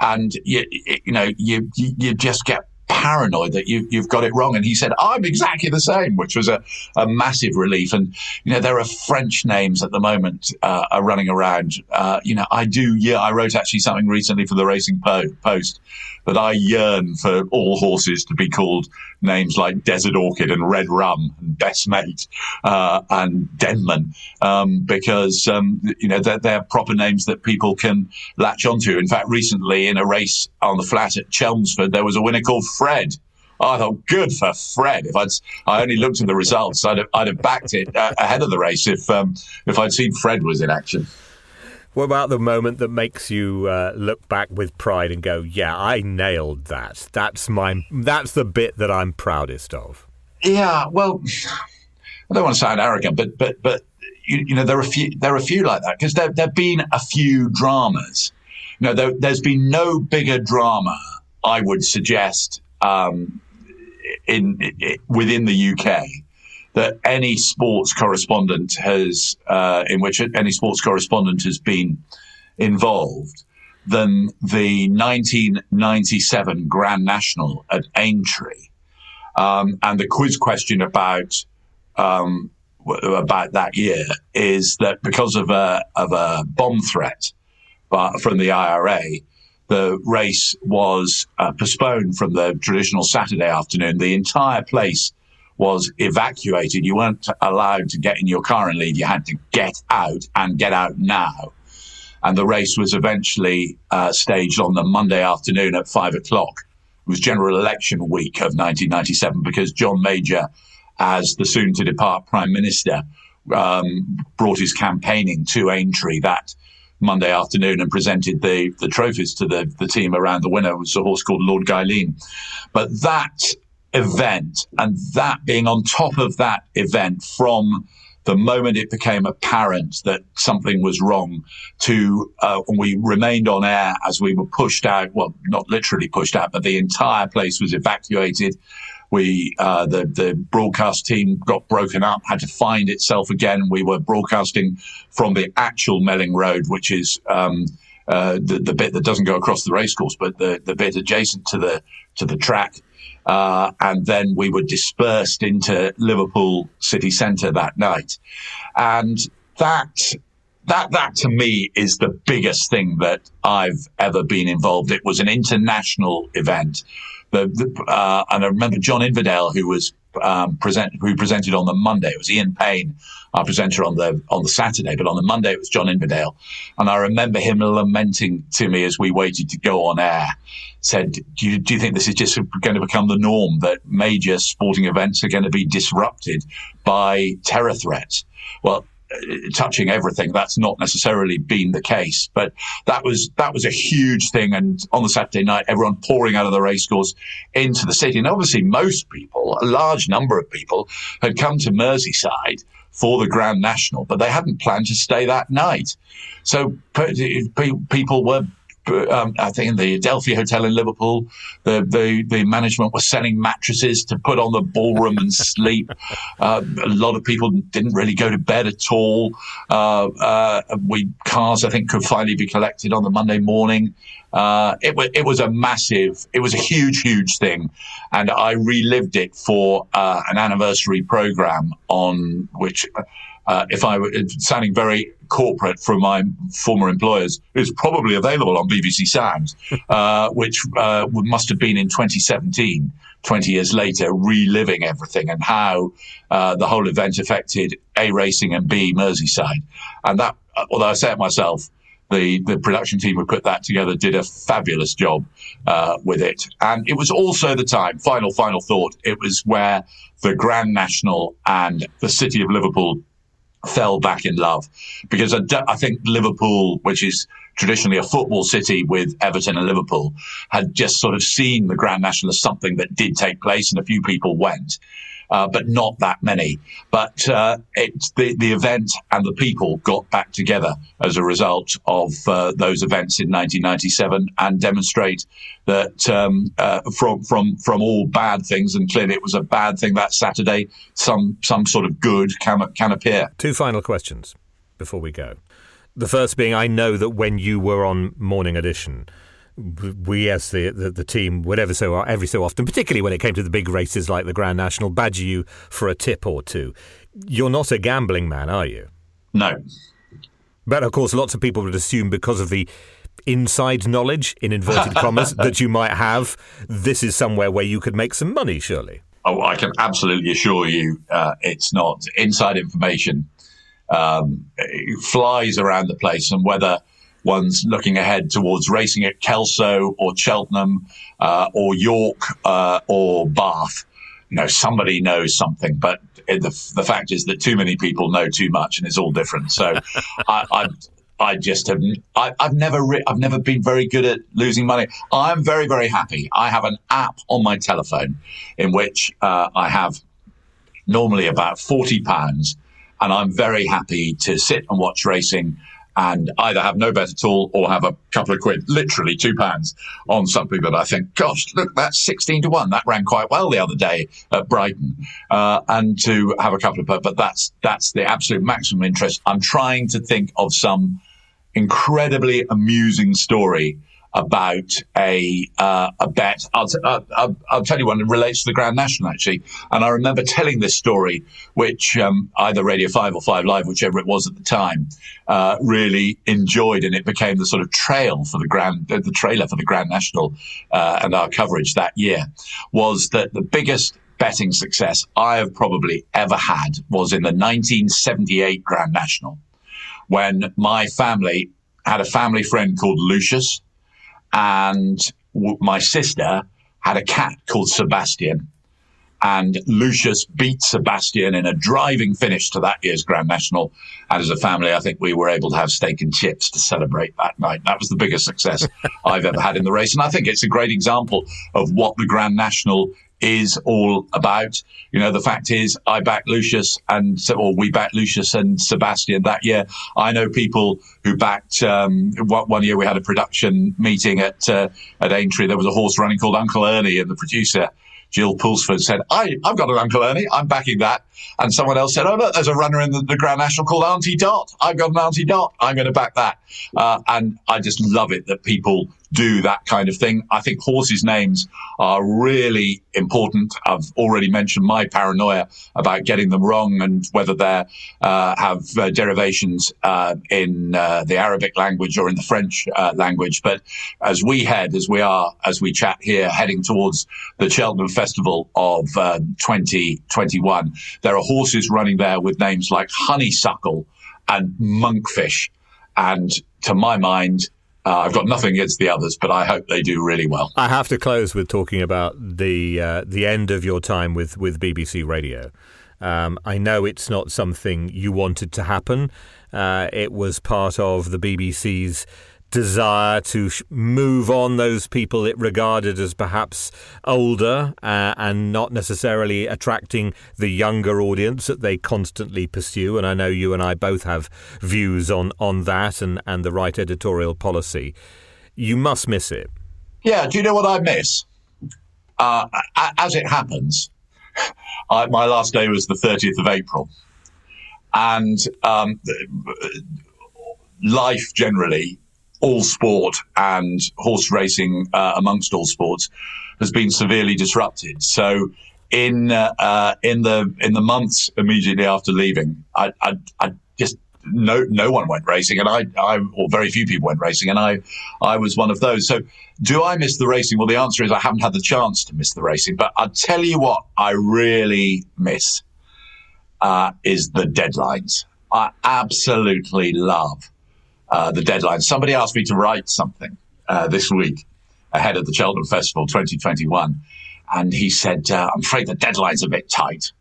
And you, you know, you, you just get paranoid that you, you've got it wrong. And he said, I'm exactly the same, which was a, a massive relief. And, you know, there are French names at the moment uh, are running around. Uh, you know, I do, yeah, I wrote actually something recently for the Racing Post that I yearn for all horses to be called names like Desert Orchid and Red Rum and Best Mate uh, and Denman, um, because um, you know they're, they're, proper names that people can latch onto. In fact, recently in a race on the flat at Chelmsford, there was a winner called Fred. I thought, good for Fred. If I'd, I only looked at the results, I'd have, I'd have backed it uh, ahead of the race if, um, if I'd seen Fred was in action. What about the moment that makes you uh, look back with pride and go, "Yeah, I nailed that. That's my. That's the bit that I'm proudest of." Yeah, well, I don't want to sound arrogant, but but but you, you know there are a few there are a few like that because there there've been a few dramas. You know, there, has been no bigger drama, I would suggest, um, in, in within the UK that any sports correspondent has, uh, in which any sports correspondent has been involved, than the 1997 Grand National at Aintree. Um, and the quiz question about um, about that year is that because of a of a bomb threat uh, from the IRA, the race was uh, postponed from the traditional Saturday afternoon. The entire place was evacuated. You weren't allowed to get in your car and leave. You had to get out and get out now. And the race was eventually uh, staged on the Monday afternoon at five o'clock. It was general election week of 1997 because John Major, as the soon to depart Prime Minister, um, brought his campaigning to Aintree that Monday afternoon and presented the, the trophies to the, the team around the winner. Was a horse called Lord Gyllene. But that event and that being on top of that event from the moment it became apparent that something was wrong to uh, we remained on air as we were pushed out well not literally pushed out but the entire place was evacuated we uh, the the broadcast team got broken up had to find itself again we were broadcasting from the actual melling road which is um, uh, the, the bit that doesn't go across the racecourse, but the, the bit adjacent to the to the track. Uh, and then we were dispersed into Liverpool city centre that night. And that, that, that to me is the biggest thing that I've ever been involved. It was an international event. The, the, uh, and I remember John Inverdale, who was um, present who presented on the Monday. It was Ian Payne, our presenter on the on the Saturday, but on the Monday it was John Inverdale, and I remember him lamenting to me as we waited to go on air. Said, do you, do you think this is just going to become the norm that major sporting events are going to be disrupted by terror threats? Well, touching everything. That's not necessarily been the case, but that was that was a huge thing. And on the Saturday night, everyone pouring out of the racecourse into the city, and obviously most people, a large number of people, had come to Merseyside for the Grand National, but they hadn't planned to stay that night. So people were um, I think in the Adelphi Hotel in Liverpool, the, the, the management was selling mattresses to put on the ballroom and sleep. *laughs* Uh, a lot of people didn't really go to bed at all. Uh, uh, we cars, I think, could finally be collected on the Monday morning. Uh, it was it was a massive, it was a huge, huge thing, and I relived it for uh, an anniversary program on which uh, if I were sounding very corporate from my former employers, is probably available on BBC Sounds, *laughs* uh, which uh, must have been in 2017, 20 years later, reliving everything and how uh, the whole event affected A racing and B Merseyside. And that, uh, although I say it myself, the, the production team who put that together did a fabulous job uh, with it. And it was also the time, final, final thought, it was where the Grand National and the City of Liverpool fell back in love. Because I, I, think Liverpool, which is traditionally a football city with Everton and Liverpool, had just sort of seen the Grand National as something that did take place and a few people went uh, but not that many. But uh, the, the event and the people got back together as a result of uh, those events in 1997 and demonstrate that um, uh, from from from all bad things, and clearly it was a bad thing that Saturday, some some sort of good can can appear. Two final questions before we go. The first being, I know that when you were on Morning Edition we as the, the, the team, whatever so every so often, particularly when it came to the big races like the Grand National, badger you for a tip or two. You're not a gambling man, are you? No. But of course, lots of people would assume because of the inside knowledge, in inverted commas, *laughs* that you might have, this is somewhere where you could make some money, surely. Oh, I can absolutely assure you uh, it's not. Inside information um, flies around the place, and whether one's looking ahead towards racing at Kelso or Cheltenham uh, or York uh, or Bath. You know, somebody knows something, but the, the fact is that too many people know too much, and it's all different. So, *laughs* I, I, I just have. I, have never. Re- I've never been very good at losing money. I'm very, very happy. I have an app on my telephone in which uh, I have normally about forty pounds, and I'm very happy to sit and watch racing and either have no bet at all or have a couple of quid, literally two pounds on something that I think, gosh, look, that's 16 to one. That ran quite well the other day at Brighton. Uh, and to have a couple of, but that's, that's the absolute maximum interest. I'm trying to think of some incredibly amusing story about a uh, a bet. I'll, t- uh, I'll, I'll, tell you one. It relates to the Grand National actually, and I remember telling this story, which um, either Radio Five or Five Live, whichever it was at the time, uh, really enjoyed, and it became the sort of trail for the Grand, the trailer for the Grand National uh, and our coverage that year. Was that the biggest betting success I have probably ever had was in the 1978 Grand National, when my family had a family friend called Lucius and w- my sister had a cat called Sebastian. And Lucius beat Sebastian in a driving finish to that year's Grand National. And as a family, I think we were able to have steak and chips to celebrate that night. That was the biggest success *laughs* I've ever had in the race. And I think it's a great example of what the Grand National is all about. You know, the fact is, I backed Lucius and, or we backed Lucius and Sebastian that year. I know people who backed, um, one year we had a production meeting at, uh, at Aintree. There was a horse running called Uncle Ernie and the producer, Jill Pulsford said, I, I've got an Uncle Ernie. I'm backing that. And someone else said, Oh, look, there's a runner in the, the Grand National called Auntie Dot. I've got an Auntie Dot. I'm going to back that. Uh, and I just love it that people do that kind of thing. I think horses' names are really important. I've already mentioned my paranoia about getting them wrong and whether they uh, have uh, derivations uh, in uh, the Arabic language or in the French uh, language. But as we head, as we are, as we chat here, heading towards the Cheltenham Festival of uh, 2021, there are horses running there with names like Honeysuckle and Monkfish. And to my mind, uh, I've got nothing against the others, but I hope they do really well. I have to close with talking about the uh, the end of your time with, with BBC Radio. Um, I know it's not something you wanted to happen. Uh, it was part of the BBC's desire to sh- move on those people it regarded as perhaps older uh, and not necessarily attracting the younger audience that they constantly pursue. And I know you and I both have views on, on that and, and the right editorial policy. You must miss it. Yeah, do you know what I miss? Uh, as it happens, *laughs* I, my last day was the 30th of April. And um, life generally all sport and horse racing uh, amongst all sports has been severely disrupted. So in uh, uh, in the in the months immediately after leaving, I, I, I, just no no one went racing, and I, I or very few people went racing, and I I was one of those. So do I miss the racing? Well, the answer is I haven't had the chance to miss the racing. But I'll tell you what I really miss uh, is the deadlines. I absolutely love uh, the deadline. Somebody asked me to write something uh, this week ahead of the Cheltenham Festival 2021. And he said, uh, I'm afraid the deadline's a bit tight.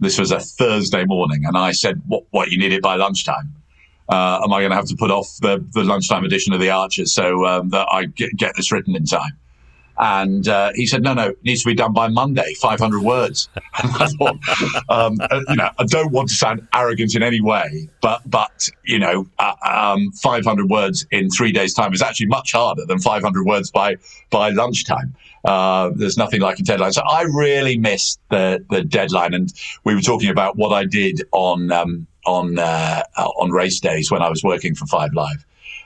This was a Thursday morning. And I said, what, what you need it by lunchtime? Uh, am I going to have to put off the, the lunchtime edition of The Archers so um, that I get this written in time? And uh, he said, no, no, it needs to be done by Monday, 500 words. *laughs* I thought, um, uh, you know, I don't want to sound arrogant in any way, but, but you know, uh, um, 500 words in three days' time is actually much harder than 500 words by, by lunchtime. Uh, there's nothing like a deadline. So I really missed the, the deadline. And we were talking about what I did on, um, on, uh, on race days when I was working for Five Live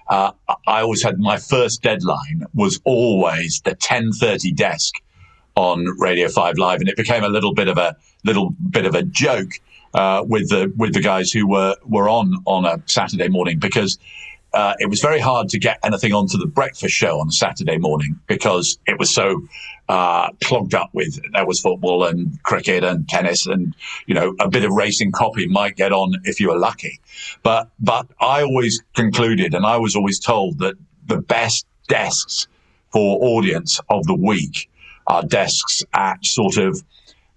uh, I always had my first deadline was always the 10:30 desk on Radio 5 Live, and it became a little bit of a little bit of a joke uh, with the with the guys who were were on on a Saturday morning because uh, it was very hard to get anything onto the breakfast show on a Saturday morning because it was so uh, clogged up with there was football and cricket and tennis and you know a bit of racing copy might get on if you were lucky. But but I always concluded and I was always told that the best desks for audience of the week are desks at sort of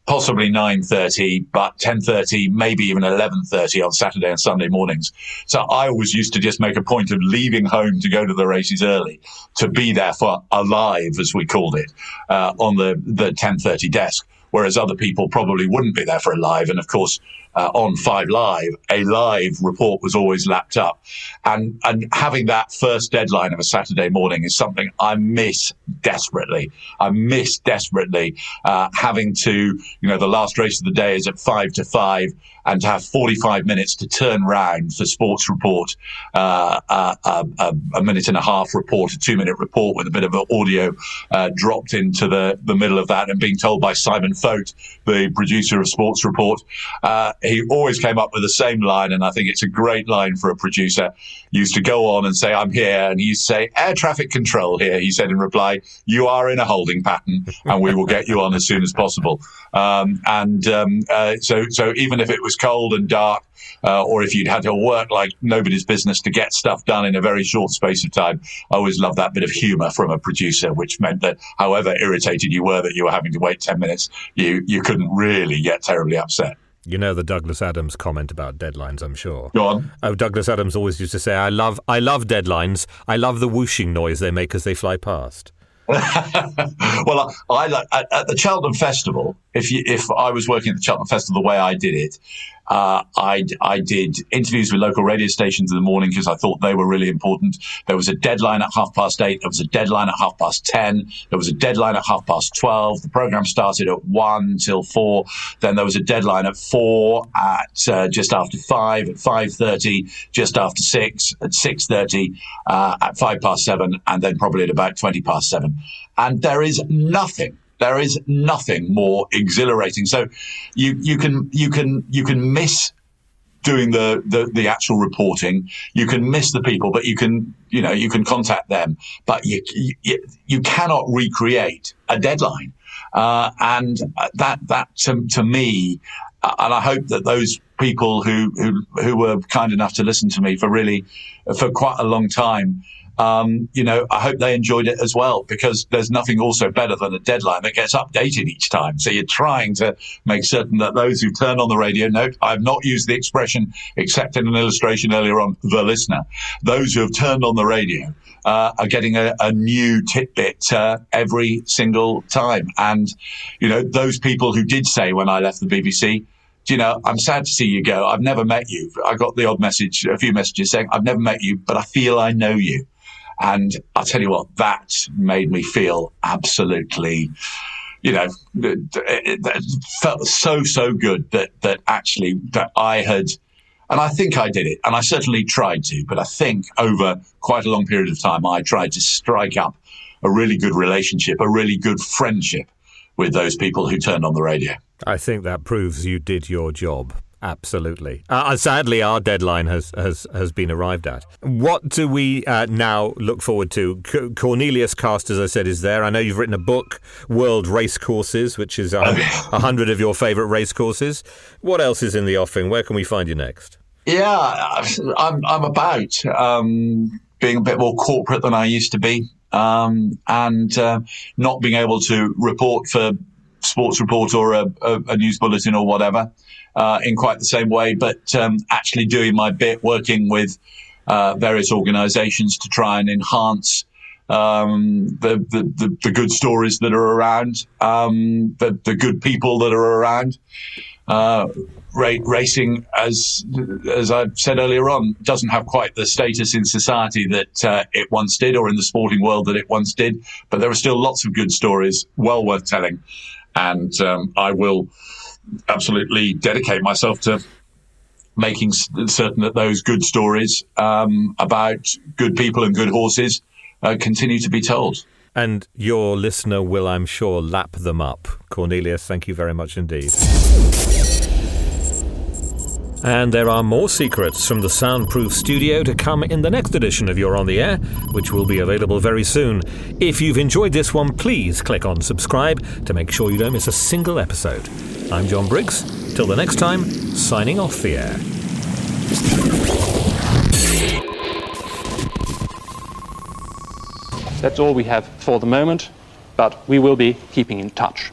possibly 9.30, but 10.30, maybe even 11.30 on Saturday and Sunday mornings. So I always used to just make a point of leaving home to go to the races early, to be there for alive as we called it, uh, on the, the 10.30 desk whereas other people probably wouldn't be there for alive. And of course, uh, on Five Live, a live report was always lapped up, and and having that first deadline of a Saturday morning is something I miss desperately. I miss desperately uh, having to, you know, the last race of the day is at five to five and to have 45 minutes to turn round for sports report, uh, uh, uh, uh, a minute and a half report, a two minute report with a bit of audio uh, dropped into the, the middle of that and being told by Simon Fote, the producer of Sports Report, uh, he always came up with the same line. And I think it's a great line for a producer. He used to go on and say, I'm here. And he used to say, air traffic control here. He said in reply, you are in a holding pattern and we will get you on as soon as possible. Um, and um, so, so even if it was cold and dark, uh, or if you'd had to work like nobody's business to get stuff done in a very short space of time. I always loved that bit of humour from a producer, which meant that however irritated you were that you were having to wait 10 minutes, you, you couldn't really get terribly upset. You know the Douglas Adams comment about deadlines, I'm sure. Go on. Oh, Douglas Adams always used to say, "I love, I love deadlines. I love the whooshing noise they make as they fly past." *laughs* well, I, I at, at the Cheltenham Festival, if you, if I was working at the Cheltenham Festival the way I did it, uh, I, I did interviews with local radio stations in the morning because I thought they were really important. There was a deadline at half past eight. There was a deadline at half past 10. There was a deadline at half past 12. The program started at one till four. Then there was a deadline at four, at uh, just after five, at 5.30, just after six, at 6.30, uh, at five past seven, and then probably at about 20 past seven. And there is nothing there is nothing more exhilarating. So you, you can, you can, you can miss doing the, the, the actual reporting. You can miss the people, but you can, you know, you can contact them, but you, you, you cannot recreate a deadline. Uh, and that, that to, to me, uh, and I hope that those people who, who, who were kind enough to listen to me for really, for quite a long time, um, you know, I hope they enjoyed it as well because there's nothing also better than a deadline that gets updated each time. So you're trying to make certain that those who turn on the radio note, I've not used the expression except in an illustration earlier on, the listener. Those who have turned on the radio uh, are getting a, a new tidbit uh, every single time. And, you know, those people who did say when I left the BBC, you know, I'm sad to see you go. I've never met you. I got the odd message, a few messages saying, I've never met you, but I feel I know you. And I'll tell you what, that made me feel absolutely, you know, it, it felt so, so good that, that actually that I had, and I think I did it, and I certainly tried to, but I think over quite a long period of time, I tried to strike up a really good relationship, a really good friendship with those people who turned on the radio. I think that proves you did your job. Absolutely. Uh, sadly, our deadline has, has, has been arrived at. What do we uh, now look forward to? C- Corneliuscast, as I said, is there. I know you've written a book, World Race Courses, which is a, a hundred of your favourite race courses. What else is in the offing? Where can we find you next? Yeah, I'm, I'm about um, being a bit more corporate than I used to be um, and uh, not being able to report for Sports Report or a, a, a news bulletin or whatever uh, in quite the same way, but um, actually doing my bit, working with uh, various organisations to try and enhance um, the, the, the, the, good stories that are around, um, the, the good people that are around. Uh, ra- racing, as as I said earlier on, doesn't have quite the status in society that uh, it once did, or in the sporting world that it once did. But there are still lots of good stories, well worth telling, and um, I will absolutely dedicate myself to making certain that those good stories um, about good people and good horses uh, continue to be told. And your listener will, I'm sure, lap them up. Cornelius, thank you very much indeed. And there are more secrets from the Soundproof studio to come in the next edition of You're on the Air, which will be available very soon. If you've enjoyed this one, please click on subscribe to make sure you don't miss a single episode. I'm Jon Briggs. Till the next time, signing off the air. That's all we have for the moment, but we will be keeping in touch.